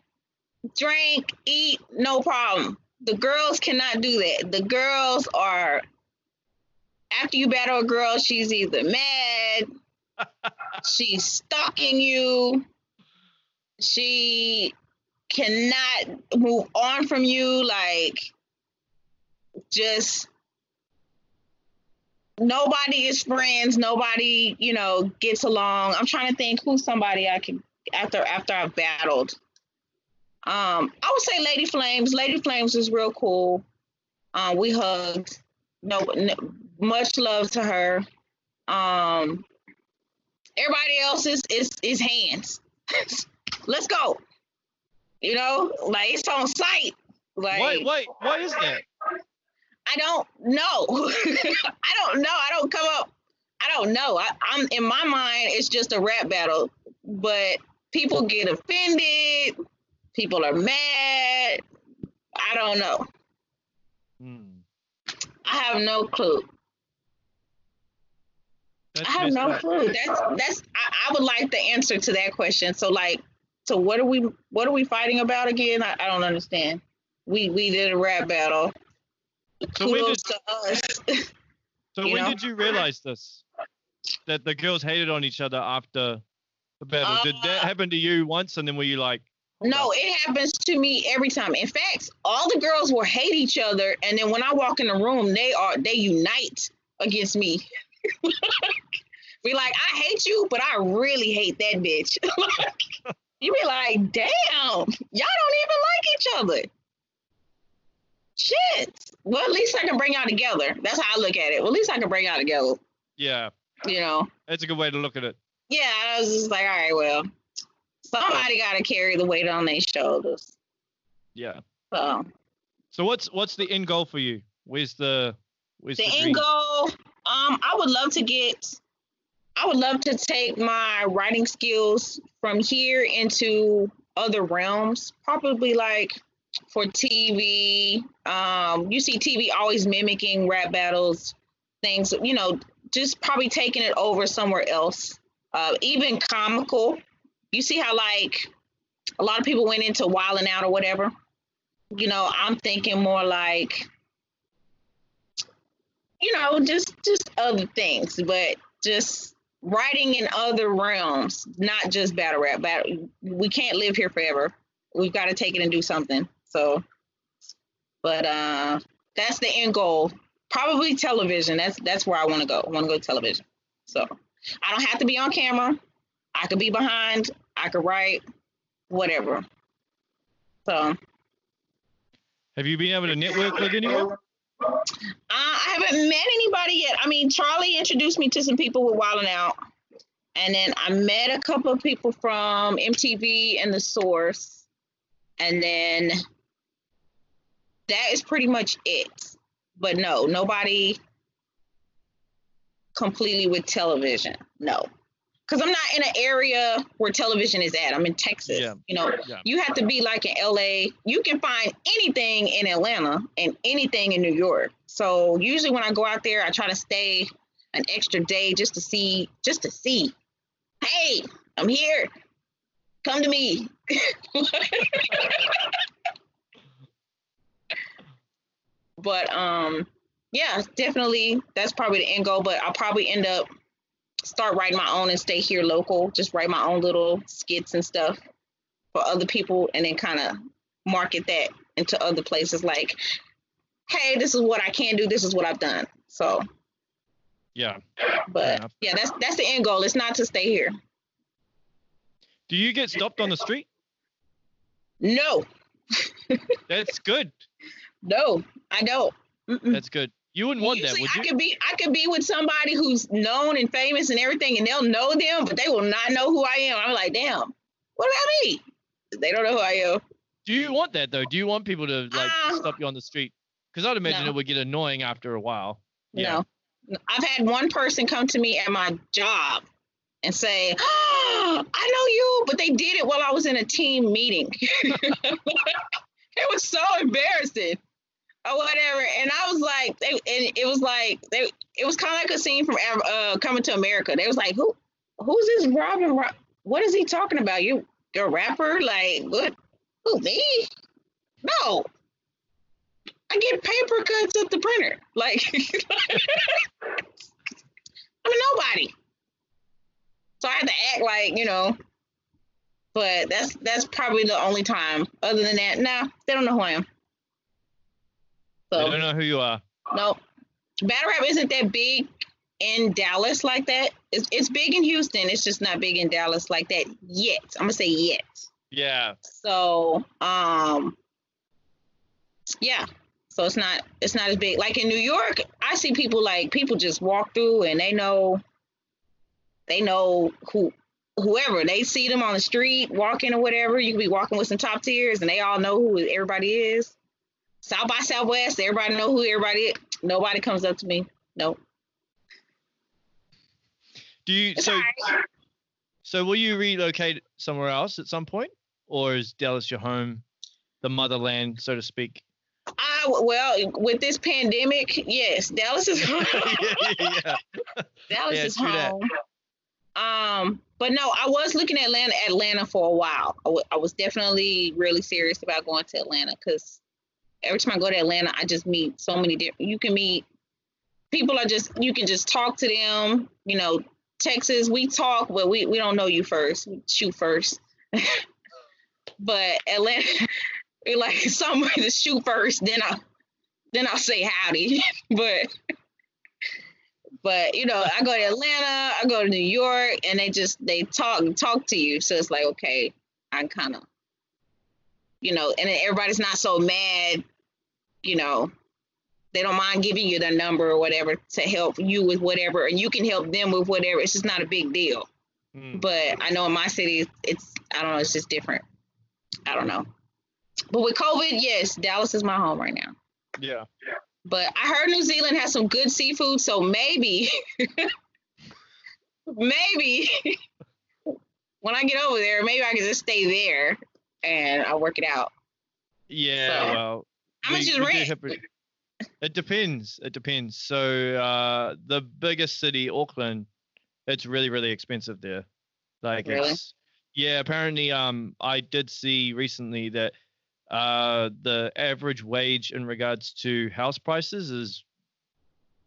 drink, eat, no problem. The girls cannot do that. The girls are after you battle a girl, she's either mad, she's stalking you, she cannot move on from you, like just nobody is friends. Nobody, you know, gets along. I'm trying to think who's somebody I can after after I've battled. Um, I would say Ladi Flames. Ladi Flames is real cool. Um, we hugged. No, no, much love to her. Um, everybody else is is is hands. Let's go. You know, like it's on site. Like, wait, wait, what is that? I don't know. I don't know. I don't come up. I don't know. I, I'm in my mind. It's just a rap battle, but people get offended. People are mad. I don't know. Hmm. I have no clue. That's I have no clue. That's that's. I, I, would like the answer to that question. So like, so what are we what are we fighting about again? I, I don't understand. We we did a rap battle. So when did, to us. so when know? did you realize this? That the girls hated on each other after the battle. Uh, did that uh, happen to you once and then were you like no, it happens to me every time. In fact, all the girls will hate each other, and then when I walk in the room, they are they unite against me. be like, I hate you, but I really hate that bitch. you be like, damn, y'all don't even like each other. Shit. Well, at least I can bring y'all together. That's how I look at it. Well, at least I can bring y'all together. Yeah. You know. That's a good way to look at it. Yeah, I was just like, all right, well, somebody got to carry the weight on their shoulders. Yeah. So. So what's what's the end goal for you? Where's the where's the, the end goal? Um, I would love to get. I would love to take my writing skills from here into other realms. Probably like for TV. Um, you see TV always mimicking rap battles, things, you know, just probably taking it over somewhere else. Uh, even comical. You see how like a lot of people went into wilding out or whatever. You know, I'm thinking more like, you know, just just other things, but just writing in other realms, not just battle rap. But we can't live here forever. We've got to take it and do something. So, but uh, that's the end goal. Probably television. That's that's where I want to go. I want to go to television. So I don't have to be on camera. I could be behind. I could write, whatever. So. Have you been able to network with anyone? Uh, I haven't met anybody yet. I mean, Charlie introduced me to some people with Wild 'N Out. And then I met a couple of people from MTV and The Source. And then that is pretty much it. But no, nobody completely with television. No because I'm not in an area where television is at. I'm in Texas. Yeah. You know, yeah. you have to be like in LA. You can find anything in Atlanta and anything in New York. So usually when I go out there, I try to stay an extra day just to see, just to see. Hey, I'm here. Come to me. but um, yeah, definitely that's probably the end goal. But I'll probably end up start writing my own and stay here local, just write my own little skits and stuff for other people and then kind of market that into other places like, hey, this is what I can do, this is what I've done. So yeah. But yeah, that's that's the end goal. It's not to stay here. Do you get stopped on the street? No. that's good. No, I don't. Mm-mm. That's good. You wouldn't want Usually that, would you? I could be I could be with somebody who's known and famous and everything, and they'll know them, but they will not know who I am. I'm like, damn, what about me? They don't know who I am. Do you want that though? Do you want people to like uh, stop you on the street? Because I'd imagine no. it would get annoying after a while. Yeah. No, I've had one person come to me at my job and say, oh, "I know you," but they did it while I was in a team meeting. it was so embarrassing or whatever. And I was like, they, and it was like they, it was kind of like a scene from uh, Coming to America. They was like, who, who's this Robin? What is he talking about? You, you're a rapper? Like what? Who me? No, I get paper cuts at the printer. Like I'm a nobody. So I had to act like you know. But that's that's probably the only time. Other than that, nah, they don't know who I am. So I don't know who you are. No, battle rap isn't that big in Dallas like that. It's it's big in Houston. It's just not big in Dallas like that yet. I'm gonna say yet. Yeah. So um, yeah. So it's not it's not as big. Like in New York, I see people like people just walk through and they know they know who whoever they see them on the street walking or whatever. You could be walking with some top tiers and they all know who everybody is. South by Southwest, everybody know who everybody is. Nobody comes up to me. Nope. Do you it's so right. so will you relocate somewhere else at some point? Or is Dallas your home, the motherland, so to speak? I well, with this pandemic, yes, Dallas is home. yeah, Dallas yeah, is home. That. Um, but no, I was looking at Atlanta, Atlanta for a while. I, w- I was definitely really serious about going to Atlanta because every time I go to Atlanta, I just meet so many different. You can meet people are just you can just talk to them. You know, Texas, we talk, but we we don't know you first. We shoot first. but Atlanta, we like somewhere to shoot first, then I then I'll say howdy. but but you know, I go to Atlanta, I go to New York, and they just they talk talk to you. So it's like, okay, I kind of, you know, and everybody's not so mad you know, they don't mind giving you their number or whatever to help you with whatever, and you can help them with whatever. It's just not a big deal. Mm. But I know in my city, it's I don't know, it's just different. I don't know. But with COVID, yes, Dallas is my home right now. Yeah. But I heard New Zealand has some good seafood, so maybe, maybe when I get over there, maybe I can just stay there and I'll work it out. Yeah, so, well, how much is rent? it depends. It depends. So uh, the biggest city, Auckland, it's really really expensive there. Like really? it's yeah. Apparently, um, I did see recently that uh, the average wage in regards to house prices is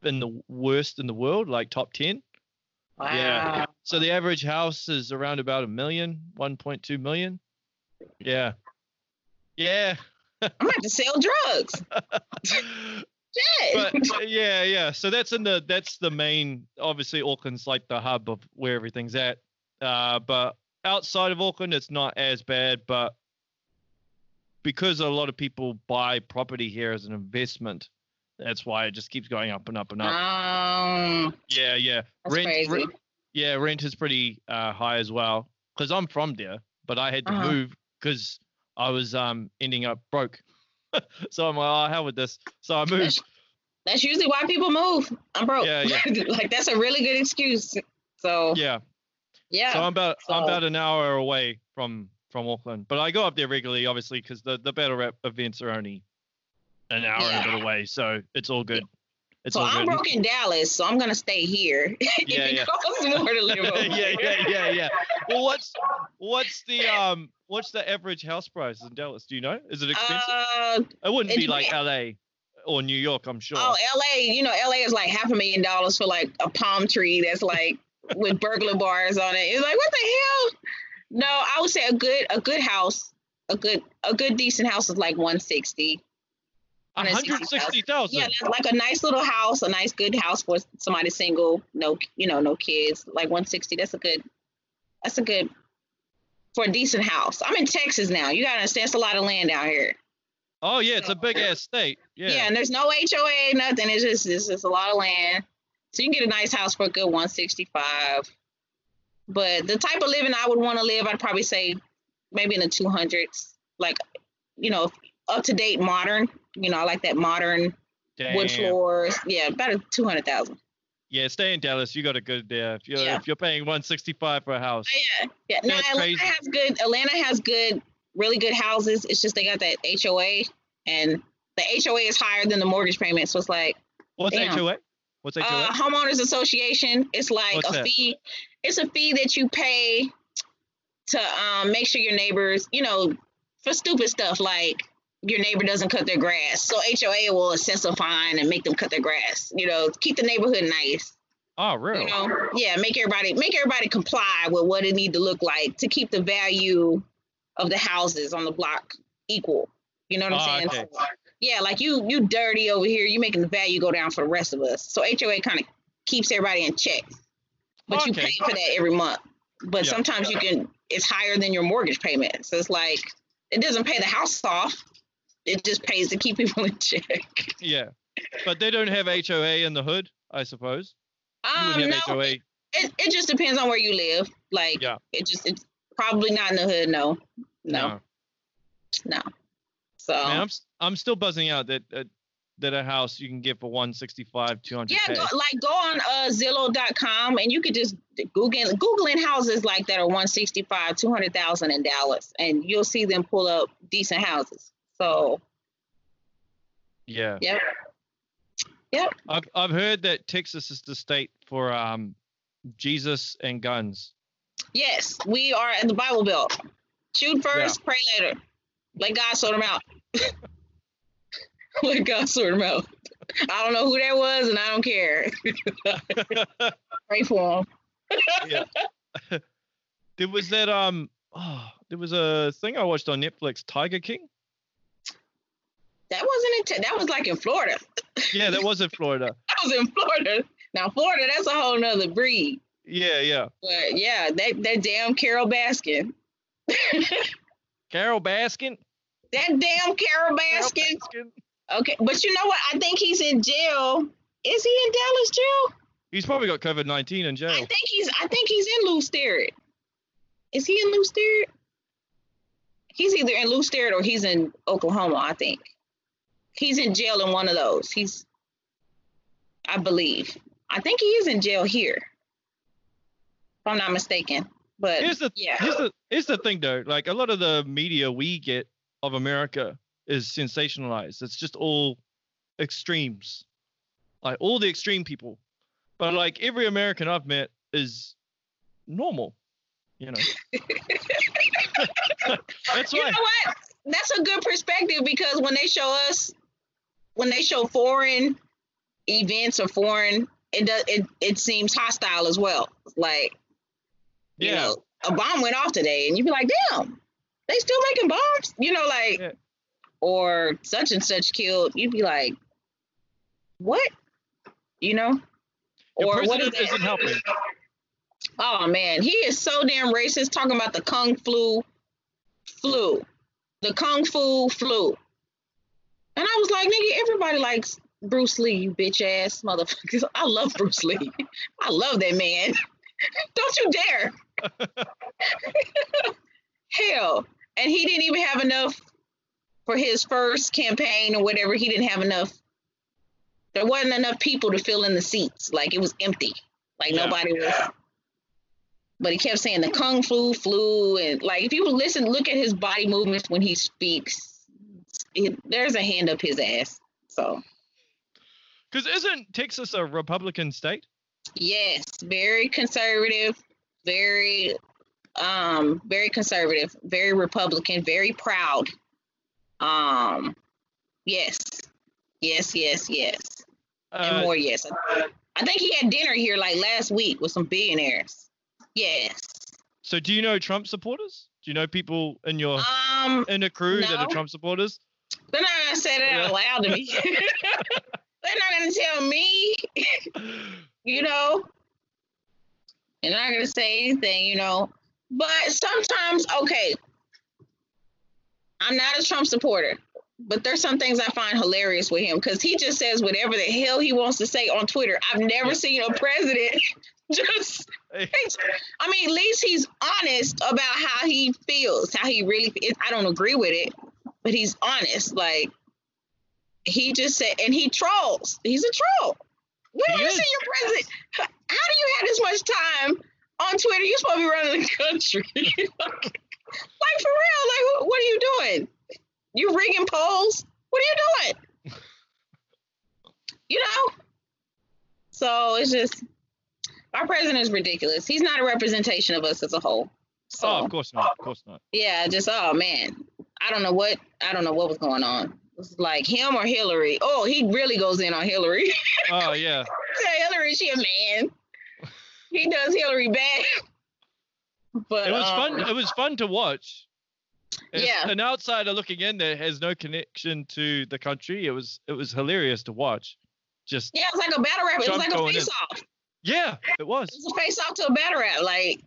in the worst in the world, like top ten. Wow. Yeah. So the average house is around about a million, 1.2 million. Yeah. Yeah. I'm about to sell drugs. But yeah, yeah. So that's in the that's the main. Obviously, Auckland's like the hub of where everything's at. Uh, but outside of Auckland, it's not as bad. But because a lot of people buy property here as an investment, that's why it just keeps going up and up and up. um, yeah, yeah. that's Rent, crazy. re- yeah, rent is pretty uh, high as well. Because I'm from there, but I had to Uh-huh. move because I was um ending up broke. so I'm like, oh hell with this. So I moved. That's, that's usually why people move. I'm broke. Yeah, yeah. like that's a really good excuse. So yeah, Yeah. So I'm about I'm about an hour away from from Auckland, but I go up there regularly, obviously, because the the battle rap events are only an hour and a bit away, so it's all good. It's so I'm good. broke in Dallas, so I'm gonna stay here. if Yeah, it yeah. costs more to live over yeah, yeah, yeah, yeah. Well, what's what's the um what's the average house price in Dallas? Do you know? Is it expensive? Uh, it wouldn't be like. L.A. or New York, I'm sure. oh, LA, you know, LA is like half a million dollars for like a palm tree that's like with burglar bars on it. It's like what the hell? No, I would say a good a good house, a good a good decent house is like 160. One hundred sixty thousand. Yeah, like a nice little house, a nice good house for somebody single, no, you know, no kids. Like 160. That's a good. That's a good for a decent house. I'm in Texas now. You gotta understand, it's a lot of land out here. Oh yeah, it's a big ass state. Yeah. Yeah. and there's no HOA, nothing. It's just it's just a lot of land. So you can get a nice house for a good 165. But the type of living I would want to live, I'd probably say maybe in the 200s, like you know, up to date, modern. You know, I like that modern wood floors. Yeah, about a 200,000. Yeah, stay in Dallas. You got a good there. If you're Yeah. if you're paying one sixty five for a house. Yeah, yeah. Now That's Atlanta crazy. has good. Atlanta has good, really good houses. It's just they got that HOA, and the HOA is higher than the mortgage payment. So it's like What's Damn. HOA? What's HOA? uh, homeowners association. It's like What's a that? fee. It's a fee that you pay to um, make sure your neighbors, you know, for stupid stuff like your neighbor doesn't cut their grass. So HOA will assess a fine and make them cut their grass. You know, keep the neighborhood nice. oh, really? You know, yeah, make everybody make everybody comply with what it need to look like to keep the value of the houses on the block equal. You know what I'm Ah, saying? okay. Yeah, like you you dirty over here, you making the value go down for the rest of us. So HOA kind of keeps everybody in check. But you pay for that every month. But Yeah. sometimes you can it's higher than your mortgage payment. So it's like it doesn't pay the house off. It just pays to keep people in check. Yeah. But they don't have HOA in the hood, I suppose. Um, no, HOA. it, it just depends on where you live. Like, Yeah. it just it's probably not in the hood. No, no, no. So Man, I'm I'm still buzzing out that uh, that a house you can get for 165, 200 yeah, go, like go on uh, Zillow.com and you could just Google Googling houses like that are 165, 200,000 in Dallas, and you'll see them pull up decent houses. So Yeah. yep, I've I've heard that Texas is the state for um Jesus and guns. yes, we are in the Bible Belt. Shoot first, pray later. Let God sort them out. Let God sort them out. I don't know who that was, and I don't care. Pray for them. There was that um oh there was a thing I watched on Netflix, Tiger King. That wasn't in. That was like in Florida. Yeah, that was in Florida. That was in Florida. Now Florida, that's a whole nother breed. Yeah, yeah. But yeah, that that damn Carole Baskin. Carole Baskin. That damn Carol Carole Baskin. Baskin. Okay, but you know what? I think he's in jail. Is he in Dallas jail? He's probably got COVID nineteen in jail. I think he's. I think he's in Lou Sterrett. Is he in Lou Sterrett? He's either in Lou Sterrett or he's in Oklahoma. I think he's in jail in one of those. He's, I believe. I think he is in jail here, if I'm not mistaken. But Here's the yeah, here's the here's the thing though. Like a lot of the media we get of America is sensationalized. It's just all extremes. Like all the extreme people. But like every American I've met is normal. You know. That's you why. know what? That's a good perspective because when they show us, when they show foreign events or foreign it does it it seems hostile as well. Like you Yeah. know, a bomb went off today, and you'd be like, damn, they still making bombs? You know, like Yeah. or such and such killed. You'd be like, what? You know? Your or what is isn't helping. Oh man, he is so damn racist talking about the kung flu flu. The kung fu flu. And I was like, nigga, everybody likes Bruce Lee, you bitch ass motherfuckers. I love Bruce Lee. I love that man. Don't you dare. Hell. And he didn't even have enough for his first campaign or whatever. He didn't have enough. There wasn't enough people to fill in the seats. Like it was empty. Like Yeah. nobody was but he kept saying the kung flu flu and like if you listen look at his body movements when he speaks there's a hand up his ass so Because isn't Texas a Republican state? yes very conservative very um very conservative very republican very proud um yes yes yes yes and Uh, more yes i think he had dinner here like last week with some billionaires yes so do you know Trump supporters? Do you know people in your um in a crew that are. Trump supporters? Gonna say that out loud to me. They're not gonna tell me, you know. They're not gonna say anything, you know. But sometimes, okay, I'm not a Trump supporter, but there's some things I find hilarious with him because he just says whatever the hell he wants to say on Twitter. I've never seen a president just I mean, at least he's honest about how he feels, how he really. I don't agree with it, but he's honest. Like he just said, and he trolls. He's a troll. He you is. seen your president? How do you have this much time on Twitter? You're supposed to be running the country. like for real? Like what, what are you doing? You rigging polls? What are you doing? you know. So it's just our president is ridiculous. He's not a representation of us as a whole. So oh, of course not. Of course not. yeah, just oh man, I don't know what I don't know what was going on. It's like him or Hillary. Oh, he really goes in on Hillary. Oh yeah. Hillary, she a man. He does Hillary bad. But It was um, fun. It was fun to watch. As Yeah. An outsider looking in there has no connection to the country. It was it was hilarious to watch. Just Yeah, it was like a battle rap. It was like a face off. yeah, it was. It was a face off to a battle rap. Like,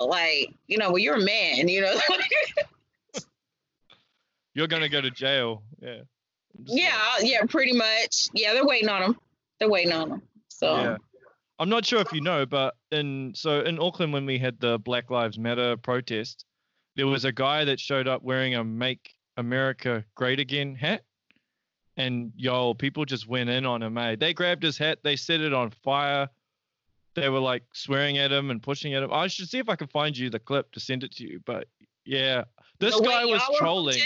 like you know, well, you're a man. You know. You're gonna go to jail. Yeah. Yeah, yeah, pretty much. Yeah, they're waiting on him. They're waiting on him. So Yeah. I'm not sure if you know, but in so in Auckland when we had the Black Lives Matter protest, there was a guy that showed up wearing a "Make America Great Again" hat, and yo, people just went in on him. Eh? They grabbed his hat, they set it on fire. They were like swearing at him and pushing at him. I should see if I can find you the clip to send it to you. But yeah, this guy was trolling.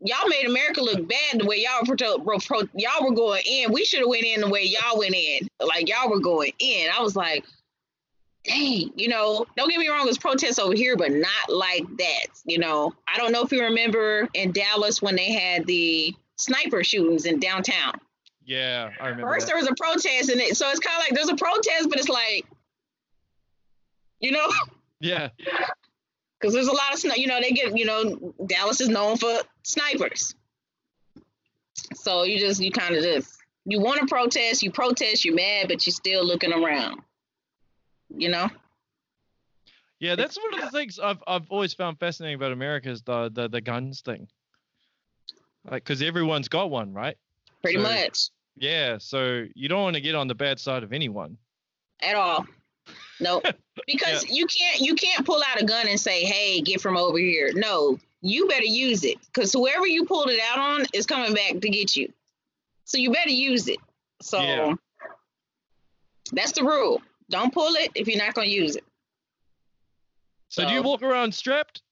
y'all made America look bad the way y'all were pro- pro- pro- y'all were going in. We should have went in the way y'all went in. Like y'all were going in. I was like, dang, you know, don't get me wrong, there's protests over here, but not like that. You know, I don't know if you remember in Dallas when they had the sniper shootings in downtown. Yeah, I remember. First that. there was a protest and it so it's kind of like there's a protest, but it's like, you know, Yeah, because there's a lot of sni- you know they get you know Dallas is known for snipers. So you just you kind of just you want to protest, you protest, you're mad, but you're still looking around. You know? Yeah, that's one of the things I've I've always found fascinating about America is the the, the guns thing. Like, because everyone's got one, right? Pretty So- much Yeah, so you don't want to get on the bad side of anyone. at all. No, because you can't you can't pull out a gun and say, "Hey, get from over here." No, you better use it because whoever you pulled it out on is coming back to get you. So you better use it. So Yeah. that's the rule. Don't pull it if you're not going to use it. So do you walk around strapped?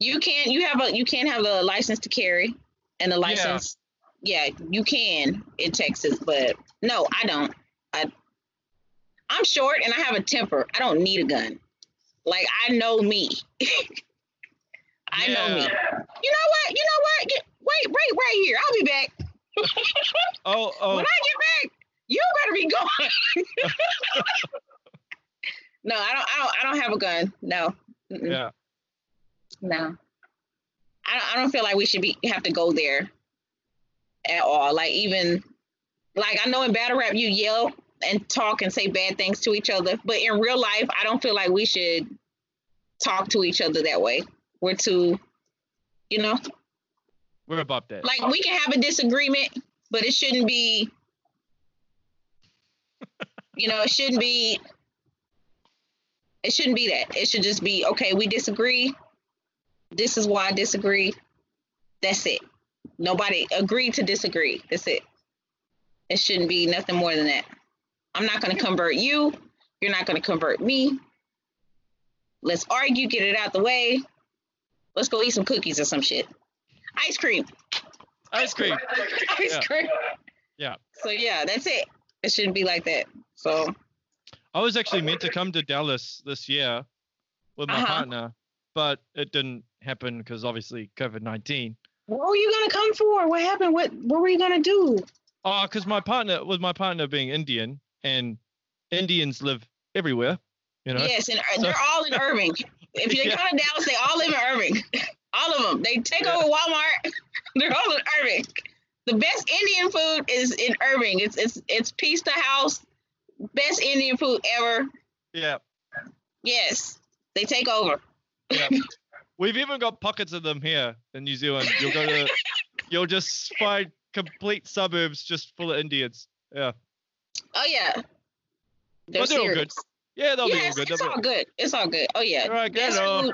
You can't. You have a. You can't have a license to carry, and the license. Yeah, you can in Texas, but no, I don't. I. I'm short and I have a temper. I don't need a gun. Like I know me. I know me. You know what? You know what? Get, wait, wait, right here. I'll be back. Oh, oh, When I get back, You better be going. no, I don't. I don't. I don't have a gun. No. Mm-mm. Yeah. No. I don't, I don't feel like we should be have to go there at all. Like even like I know in battle rap you yell and talk and say bad things to each other, but in real life I don't feel like we should talk to each other that way. We're too, you know, We're above that. like we can have a disagreement, but it shouldn't be you know, it shouldn't be it shouldn't be that. It should just be okay, we disagree. This is why I disagree. That's it. Nobody agreed to disagree. That's it. It shouldn't be nothing more than that. I'm not going to convert you. You're not going to convert me. Let's argue, get it out the way. Let's go eat some cookies or some shit. Ice cream. Ice cream. Ice Yeah. cream. Yeah. So yeah, that's it. It shouldn't be like that. So I was actually meant to come to Dallas this year with my Uh-huh. partner, but it didn't happen because obviously COVID 19. what were you gonna come for? What happened? What what were you gonna do? Oh, because my partner, with my partner being Indian, and Indians live everywhere, you know? Yes, and uh, So- they're all in Irving. If you Yeah. come to Dallas, they all live in Irving. All of them. They take Yeah. over Walmart. They're all in Irving. The best Indian food is in Irving. It's it's it's Pista House. Best Indian food ever. Yeah. Yes, they take over. Yeah. We've even got pockets of them here in New Zealand. You'll go to, you'll just find complete suburbs just full of Indians. Yeah. Oh yeah. They're But they're all good. Yeah, they'll be all Yes, good. it's They'll be- all good. It's all good. Oh yeah. Right, good, best food.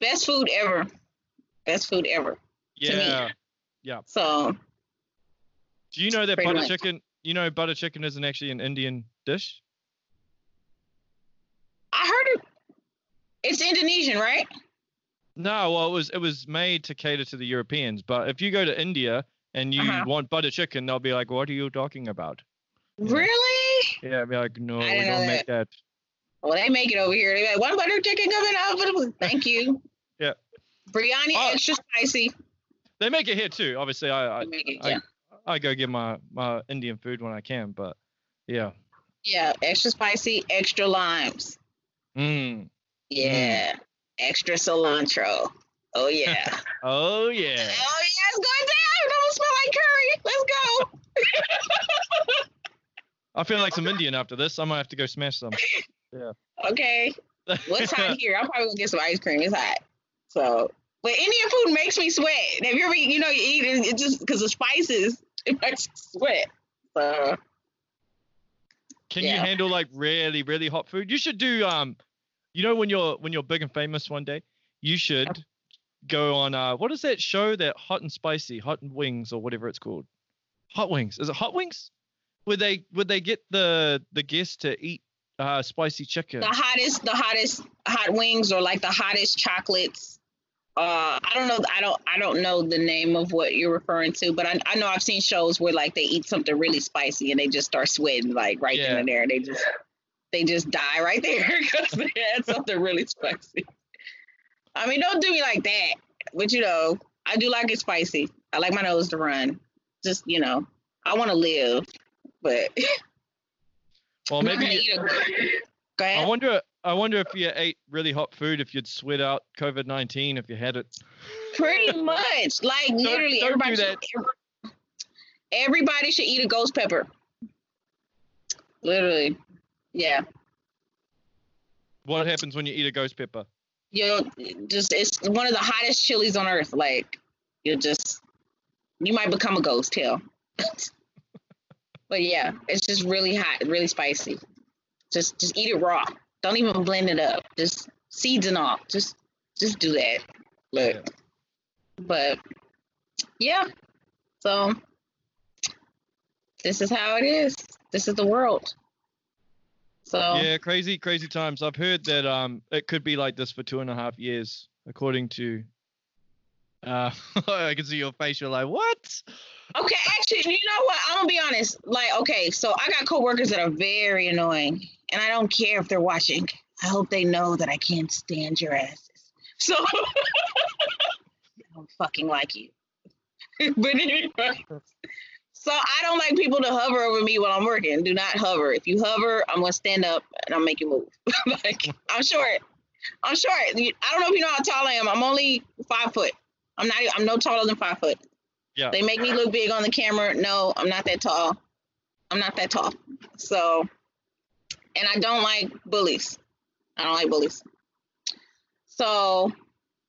Best food ever. Best food ever. to me. yeah. So Do you know that butter much. chicken? You know butter chicken isn't actually an Indian dish. I heard it. It's Indonesian, right? No, well, it was it was made to cater to the Europeans. But if you go to India and you Uh-huh. want butter chicken, they'll be like, "What are you talking about?" Really? Yeah, I'll be like, "No, I we don't make that." Well, they make it over here. They like one butter chicken coming out. Thank you. Yeah. Biryani Oh. extra spicy. They make it here too. Obviously, I I, it, I- yeah. I go get my my Indian food when I can. But yeah. yeah, extra spicy, extra limes. Mm. Yeah, extra cilantro. Oh yeah. Oh yeah. oh yeah. it's going down. It don't smell like curry. Let's go. I feel like some Indian after this. I might have to go smash some. Yeah. okay. What's hot here? I'm probably gonna get some ice cream. It's hot. So, but Indian food makes me sweat. If you ever, you know, you eat it, it just because the spices, it makes you sweat. So, Can you handle like really really hot food? You should do um, you know when you're when you're big and famous one day, you should go on uh what is that show that hot and spicy hot and wings or whatever it's called, hot wings. Is it hot wings? Would they would they get the the guests to eat uh spicy chicken? the hottest, the hottest hot wings or like the hottest chocolates. Uh, I don't know. I don't. I don't know the name of what you're referring to, but I, I know I've seen shows where like they eat something really spicy and they just start sweating like right then Yeah. and there. They just they just die right there because they had something really spicy. I mean, don't do me like that. But you know, I do like it spicy. I like my nose to run. Just you know, I want to live, but well, I'm not gonna maybe Go ahead. I wonder. I wonder if you ate really hot food, if you'd sweat out COVID nineteen if you had it. Pretty much. Like literally don't do everybody should, everybody should eat a ghost pepper. Literally. Yeah. What happens when you eat a ghost pepper? You just it's one of the hottest chilies on earth. Like you'll just you might become a ghost hell. but yeah, it's just really hot, really spicy. Just just eat it raw. Don't even blend it up. Just seeds and all. Just just do that. Look. Yeah. But yeah. So this is how it is. This is the world. So Yeah, crazy, crazy times. I've heard that um it could be like this for two and a half years, according to. Uh, I can see your face. You're like, what? Okay, actually, you know what? I'm gonna be honest. Like, okay, so I got coworkers that are very annoying, and I don't care if they're watching. I hope they know that I can't stand your asses. So I don't fucking like you. but anyway, So I don't like people to hover over me while I'm working. Do not hover. If you hover, I'm gonna stand up and I'll make you move. like I'm short. I'm short. I don't know if you know how tall I am. I'm only five foot. I'm not. I'm no taller than five foot. Yeah. They make me look big on the camera. No, I'm not that tall. I'm not that tall. So, and I don't like bullies. I don't like bullies. So,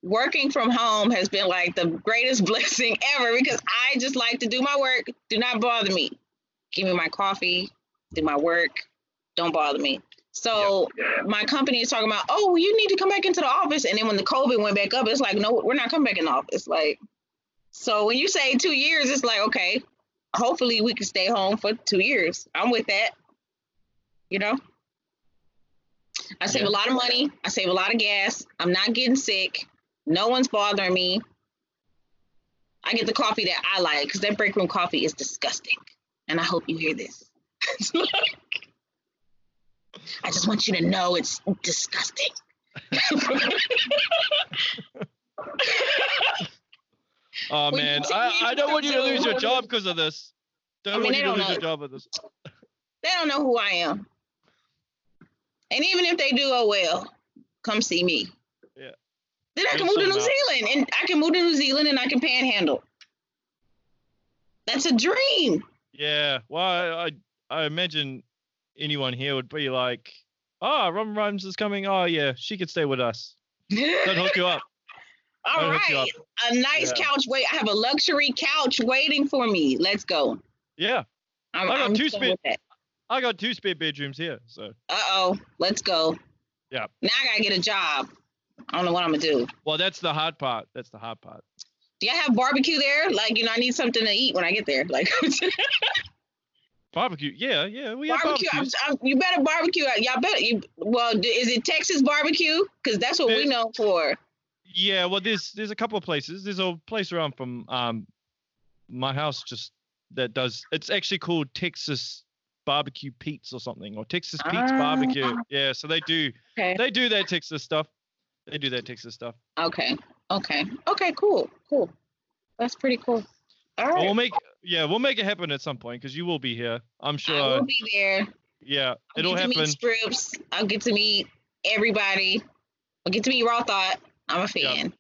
working from home has been like the greatest blessing ever because I just like to do my work. Do not bother me. Give me my coffee, do my work. Don't bother me. So my company is talking about, oh, you need to come back into the office. And then when the COVID went back up, it's like, no, we're not coming back in the office. Like, so when you say two years, it's like, okay, hopefully we can stay home for two years. I'm with that. You know? I save Yeah. a lot of money. I save a lot of gas. I'm not getting sick. No one's bothering me. I get the coffee that I like because that break room coffee is disgusting. And I hope you hear this. I just want you to know it's disgusting. Oh man, I, I don't want you to lose your job because of this. Don't I mean, want they you to don't lose your know. job with this. They don't know who I am. And even if they do, oh well, come see me. Yeah. Then I can move to New Zealand and I can move to New Zealand and I can panhandle. That's a dream. Yeah. Well, I, I I imagine anyone here would be like, "Oh, Robin Rhymes is coming. Oh yeah, she could stay with us. Don't hook you up." All you right. A nice Yeah. couch wait. I have a luxury couch waiting for me. Let's go. Yeah, I'm, I got I'm two spare- I got two spare bedrooms here, so Uh oh. Let's go. Yeah. Now I gotta get a job. I don't know what I'm gonna do. well, that's the hard part. That's the hard part. Do y'all have barbecue there? Like, you know, I need something to eat when I get there. Like, Barbecue. Yeah, yeah. We barbecue. I'm. I'm, you better barbecue. Y'all better. You, well, is it Texas barbecue? Because that's what we know for. Yeah, well, there's there's a couple of places. There's a place around from um my house just that does. It's actually called Texas Barbecue Pete's or something, or Texas Pete's Barbecue. Ah. Yeah, so they do Okay. they do that Texas stuff. They do that Texas stuff. Okay. Okay. Okay. Cool. Cool. That's pretty cool. All But we'll make yeah, we'll make it happen at some point because you will be here. I'm sure. I will be there. yeah, I'll it'll get to meet Scrypt. I'll get to meet everybody. I'll get to meet Raw Thought. I'm a Yeah. fan.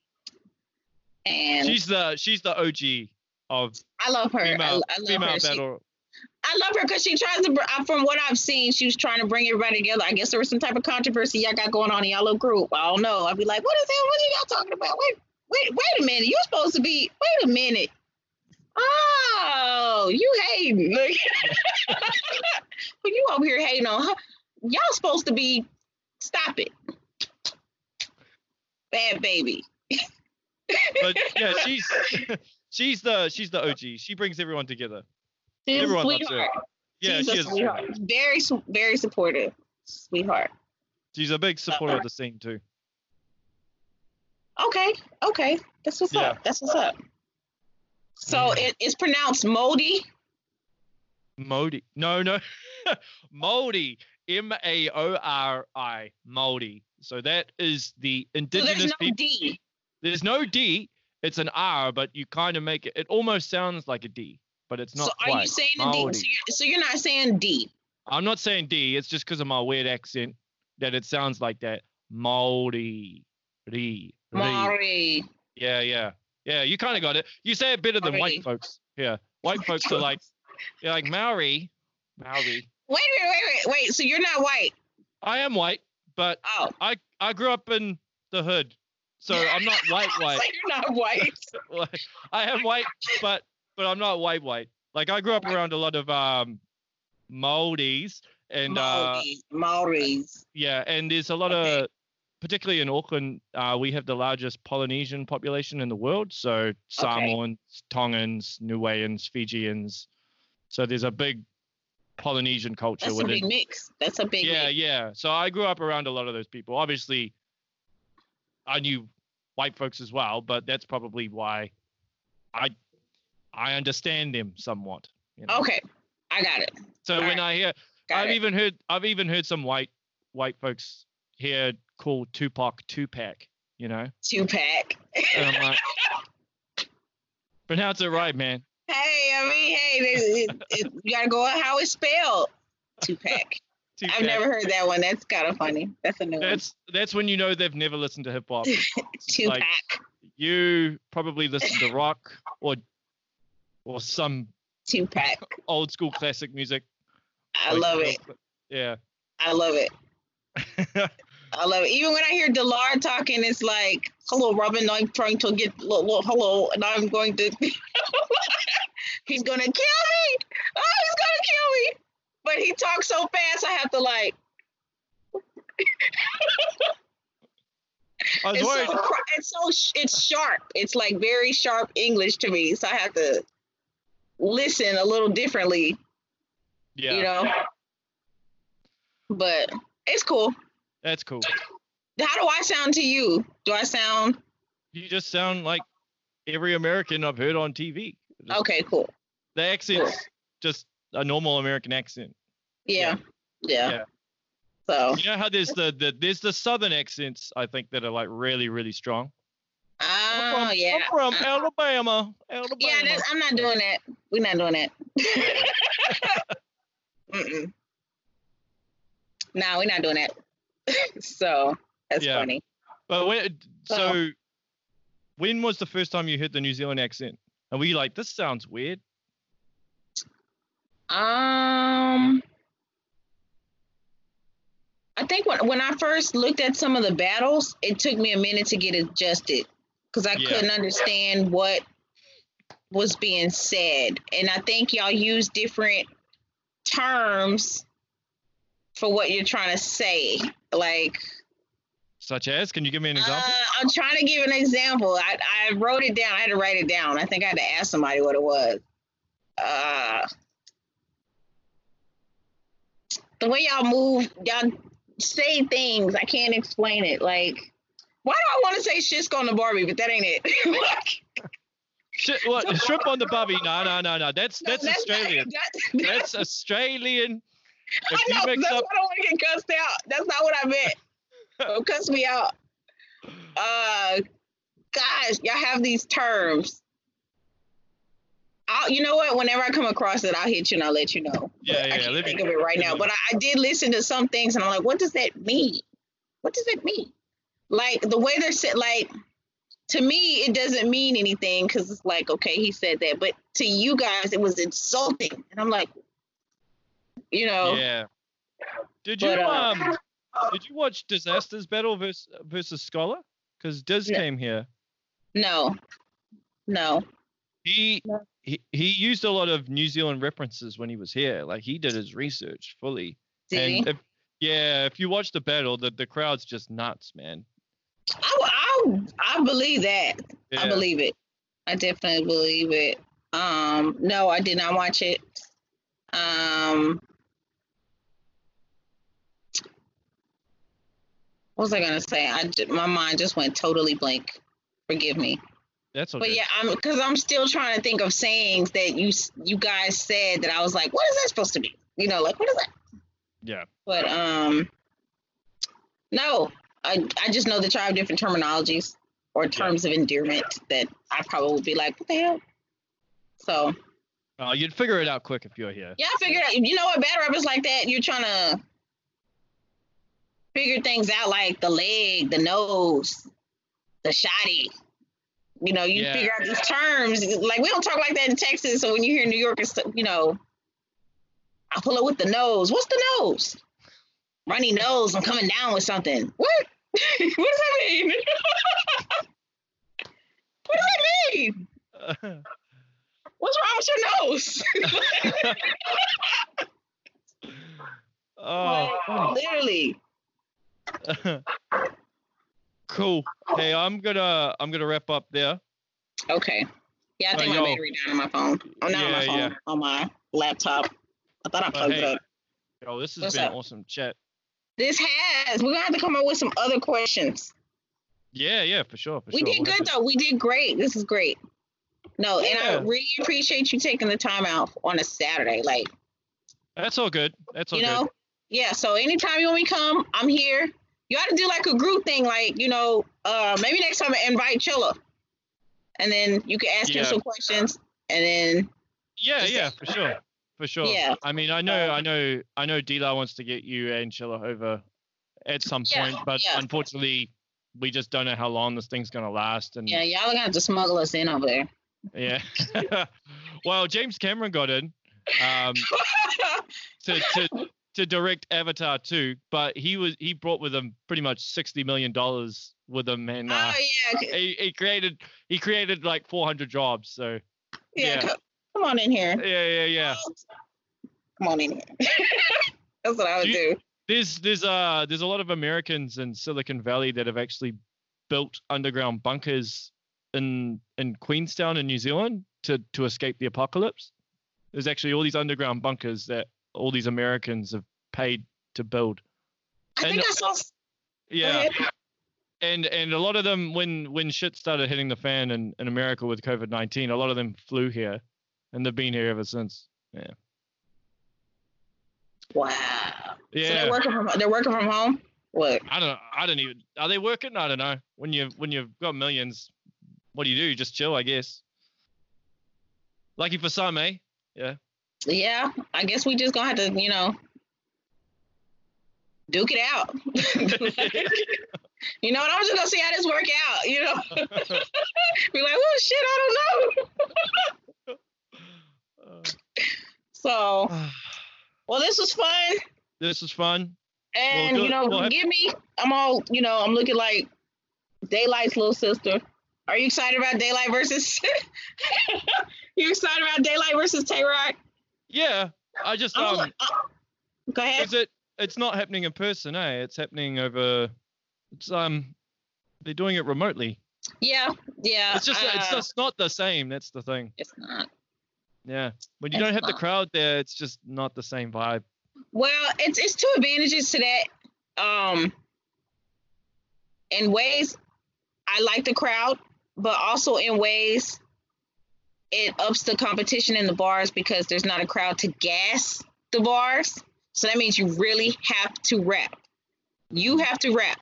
And She's the she's the OG of I love her. I, female I love female her. She. I love her because she tries to, from what I've seen, she was trying to bring everybody together. I guess there was some type of controversy y'all got going on in y'all little group. I don't know. I'd be like, what is that? What are y'all talking about? Wait, wait, wait a minute. You're supposed to be, wait a minute. Oh, you hating. Well, you over here hating on her. Y'all supposed to be, stop it. Bad baby. But yeah, she's she's the she's the OG. She brings everyone together. She's a Everyone loves her. Yeah, She's she a sweetheart. Very, very supportive. Sweetheart. She's a big supporter of the scene too. Okay, okay. That's what's Yeah. up. That's what's up. So it, it's pronounced moldy. Modi. No, no. Moldy. M A O R I. Moldy. So that is the So indigenous there's no people. D. There's no D. It's an R, but you kind of make it. It almost sounds like a D, but it's not so are you saying a D? So you're, so you're not saying D. I'm not saying D. It's just because of my weird accent that it sounds like that. Moldy. Re. re. Maury. Yeah, yeah, yeah. You kind of got it. You say it better than Maori. white folks. Yeah, white folks are like, you're like Maori, Maori. Wait, wait, wait, wait, wait. So you're not white. I am white, but Oh. I I grew up in the hood, so I'm not white So white. you're not white. I am white, but but I'm not white white. Like I grew up around a lot of um Maldives and uh Maoris. yeah, and there's a lot Okay. of particularly in Auckland, uh, we have the largest Polynesian population in the world. So Samoans, Tongans, Niueans, Fijians. So there's a big Polynesian culture That's a big mix. That's a big yeah, mix. yeah. So I grew up around a lot of those people. Obviously, I knew white folks as well, but that's probably why I I understand them somewhat. You know? Okay. I got it. So all when right. I hear, Got I've it. even heard, I've even heard some white white folks here call Tupac Tupac. You know, Tupac. and I'm like, pronounce it right, man. Hey, I mean, hey, it, it, you gotta go on how it's spelled. Tupac. Tupac. I've never heard that one. That's kind of funny. That's a new one. That's that's when you know they've never listened to hip hop. Tupac. like- You probably listen to rock or or some Tupac. old school classic music. I Like, love it. Yeah. I love it. I love it. Even when I hear Delar talking, it's like, "Hello, Robin. I'm trying to get lo- lo- hello, and I'm going to. he's gonna kill me. Oh, he's gonna kill me. But he talks so fast, I have to like. It's so, it's so it's sharp. It's like very sharp English to me, so I have to listen a little differently. yeah, You know. But it's cool. That's cool. How do I sound to you? Do I sound You just sound like every American I've heard on TV. Just- okay? Cool. The accent's just a normal American accent. Yeah. Yeah. Yeah. So, You know how there's the, the there's the southern accents I think that are like really really strong. Oh, I'm oh from, yeah. I'm from Alabama, Alabama. Yeah, that's, I'm not doing that. We're not doing that. No, we're not doing that. so that's Yeah. funny. But when, Oh. so, when was the first time you heard the New Zealand accent? And were you like, this sounds weird? Um, I think when when I first looked at some of the battles, it took me a minute to get adjusted because I Yeah. couldn't understand what was being said, and I think y'all use different terms for what you're trying to say. Like, Such as, can you give me an example? uh, I'm trying to give an example. I I wrote it down. I had to write it down. I think I had to ask somebody what it was. Uh, the way y'all move, y'all say things. I can't explain it. Like, why do I want to say shit's on the Barbie, but that ain't it. Shit, what? Shrimp on the bubby? No, no, no, no. That's no, that's not- Australian. that- That's Australian. I know. That's up, why I don't want to get cussed out. That's not what I meant. Don't cuss me out. Uh, guys, y'all have these terms. I'll, you know what? Whenever I come across it, I'll hit you and I'll let you know. Yeah, But yeah, I can't let me- think of it right now. But I, I did listen to some things, and I'm like, what does that mean? What does that mean? Like the way they're said, like to me, it doesn't mean anything because it's like, okay, he said that, but to you guys, it was insulting, and I'm like, you know, yeah. Did you But, uh, um? Did you watch Dizaster's Battle versus versus Scholar? Because Diz No. came here. no, no. He, No. he he used a lot of New Zealand references when he was here. Like he did his research fully. Did he? and if, yeah, if you watch the battle, the, the crowd's just nuts, man. I, I, I believe that. Yeah. I believe it. I definitely believe it. Um, no, I did not watch it. Um, what was I gonna say? I my mind just went totally blank. Forgive me. That's okay. But yeah, I'm because I'm still trying to think of sayings that you you guys said that I was like, what is that supposed to be? You know, like what is that? Yeah. But um, no, I I just know that y'all have different terminologies or terms of endearment that I probably would be like, what the hell? So Uh, you'd figure it out quick if you're here. yeah, I figured out. You know what? Battle rappers like that. You're trying to figure things out, like the leg, the nose, the shotty. You know, you Yeah. figure out these terms. Like we don't talk like that in Texas. So when you hear New Yorkers, you know, I pull it with the nose. What's the nose? Runny nose. I'm coming down with something. What? what does that mean? what does that mean? What's wrong with your nose? oh, Like, literally. cool. Hey, I'm gonna I'm gonna wrap up there. Okay. Yeah, I Uh, think yo. my battery down on my phone. Oh, not on my phone. yeah. On my laptop. I thought I Uh, plugged hey. it up. Yo, this has What's been up? awesome chat. This has. We're gonna have to come up with some other questions. Yeah, yeah, for sure, for we sure. did We'll good though. We did great. This is great. No, and I really appreciate you taking the time out on a Saturday. Like, That's all good. That's all you good. Yeah. So anytime you want me to come, I'm here. You ought to do like a group thing, like you know, uh, maybe next time I invite Chilla, and then you can ask him some questions, and then Yeah, yeah, for sure, for sure. Yeah. I mean, I know, I Um, know, I know. Dila wants to get you and Chilla over at some Yeah, point, but yeah. unfortunately, we just don't know how long this thing's gonna last. And Yeah, y'all are gonna have to smuggle us in over there. yeah. well, James Cameron got in um, to to to direct Avatar 2, but he was he brought with him pretty much sixty million dollars with him, and uh, oh yeah, he, he created he created like 400 jobs. So yeah. yeah. co- Come on in here. yeah, yeah, yeah. Come on in here. That's what I would Do do. There's there's uh there's a lot of Americans in Silicon Valley that have actually built underground bunkers in in Queenstown in New Zealand to to escape the apocalypse. There's actually all these underground bunkers that all these Americans have paid to build. I think and- I saw. Yeah. And and a lot of them when when shit started hitting the fan in, in America with COVID nineteen, a lot of them flew here and they've been here ever since. Yeah. Wow. So Yeah. they're working from they're working from home. What? I don't know. I don't even are they working? I don't know. When you when you've got millions, what do you do? You Just chill, I guess. Lucky for some, eh? Yeah, I guess we just gonna have to, you know, duke it out. you know what? I'm just gonna see how this work out. You know, be like, oh shit, I don't know. So, well, this was fun, this is fun. and Well, you know, Well, forgive me. I'm all, you know, I'm looking like Daylyt's little sister. Are you excited about Daylyt versus? you excited about Daylyt versus Tay Roc? Yeah. I just um Go ahead. is it it's not happening in person, eh? It's happening over it's um they're doing it remotely. Yeah, yeah. It's just it's uh, just not the same. That's the thing. It's not. Yeah. When you It's don't have the crowd there, it's just not the same vibe. Well, it's it's two advantages to that. Um, in ways, I like the crowd, but also in ways, it ups the competition in the bars because there's not a crowd to gas the bars. So that means you really have to rap. You have to rap.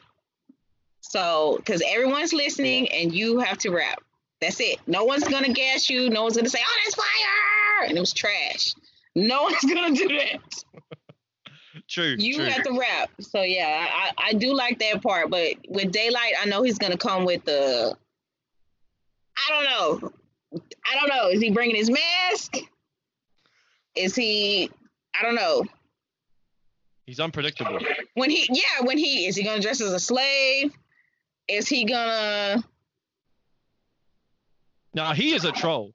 So, because everyone's listening and you have to rap. That's it. No one's gonna gas you. No one's gonna say, "Oh, that's fire," and it was trash. No one's gonna do that True. you true. have to rap. So yeah, I, I do like that part. But with Daylyt, I know he's gonna come with the. I don't know. I don't know. Is he bringing his mask? Is he? I don't know. He's unpredictable. When he, yeah, when he is he gonna dress as a slave? Is he gonna? No, he is a troll.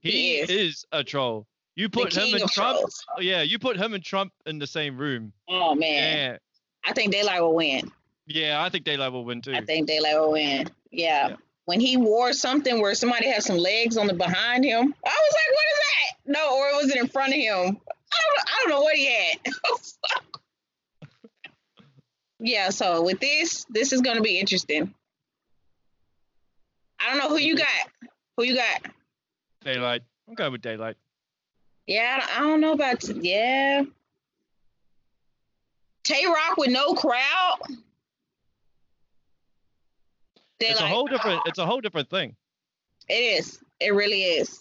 He, He is. is. a troll. You put him and Trump. trolls. Yeah, you put him and Trump in the same room. Oh man, Yeah, I think Daylyt will win. yeah, I think Daylyt will win too. I think Daylyt will win. Yeah. Yeah. When he wore something where somebody had some legs on the behind him, I was like, "What is that?" No, or was it in front of him? I don't. know- I don't know what he had. yeah. So with this, this is gonna be interesting. I don't know who you got. Who you got? Daylyt. I'm going with Daylyt. Yeah, I don't know about. Yeah. Tay Roc with no crowd. It's a whole different. It's a whole different thing. It is. It really is.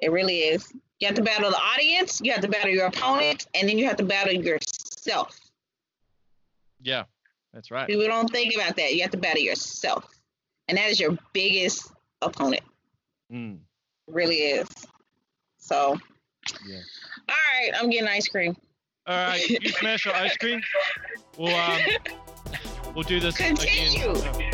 It really is. You have to battle the audience, you have to battle your opponent, and then you have to battle yourself. Yeah, that's right. People don't think about that. You have to battle yourself. And that is your biggest opponent. Mm. It really is. So, Yeah. all right, I'm getting ice cream. All right, you smash your ice cream. We'll um, we'll do this Continue. again. Yeah, we're doing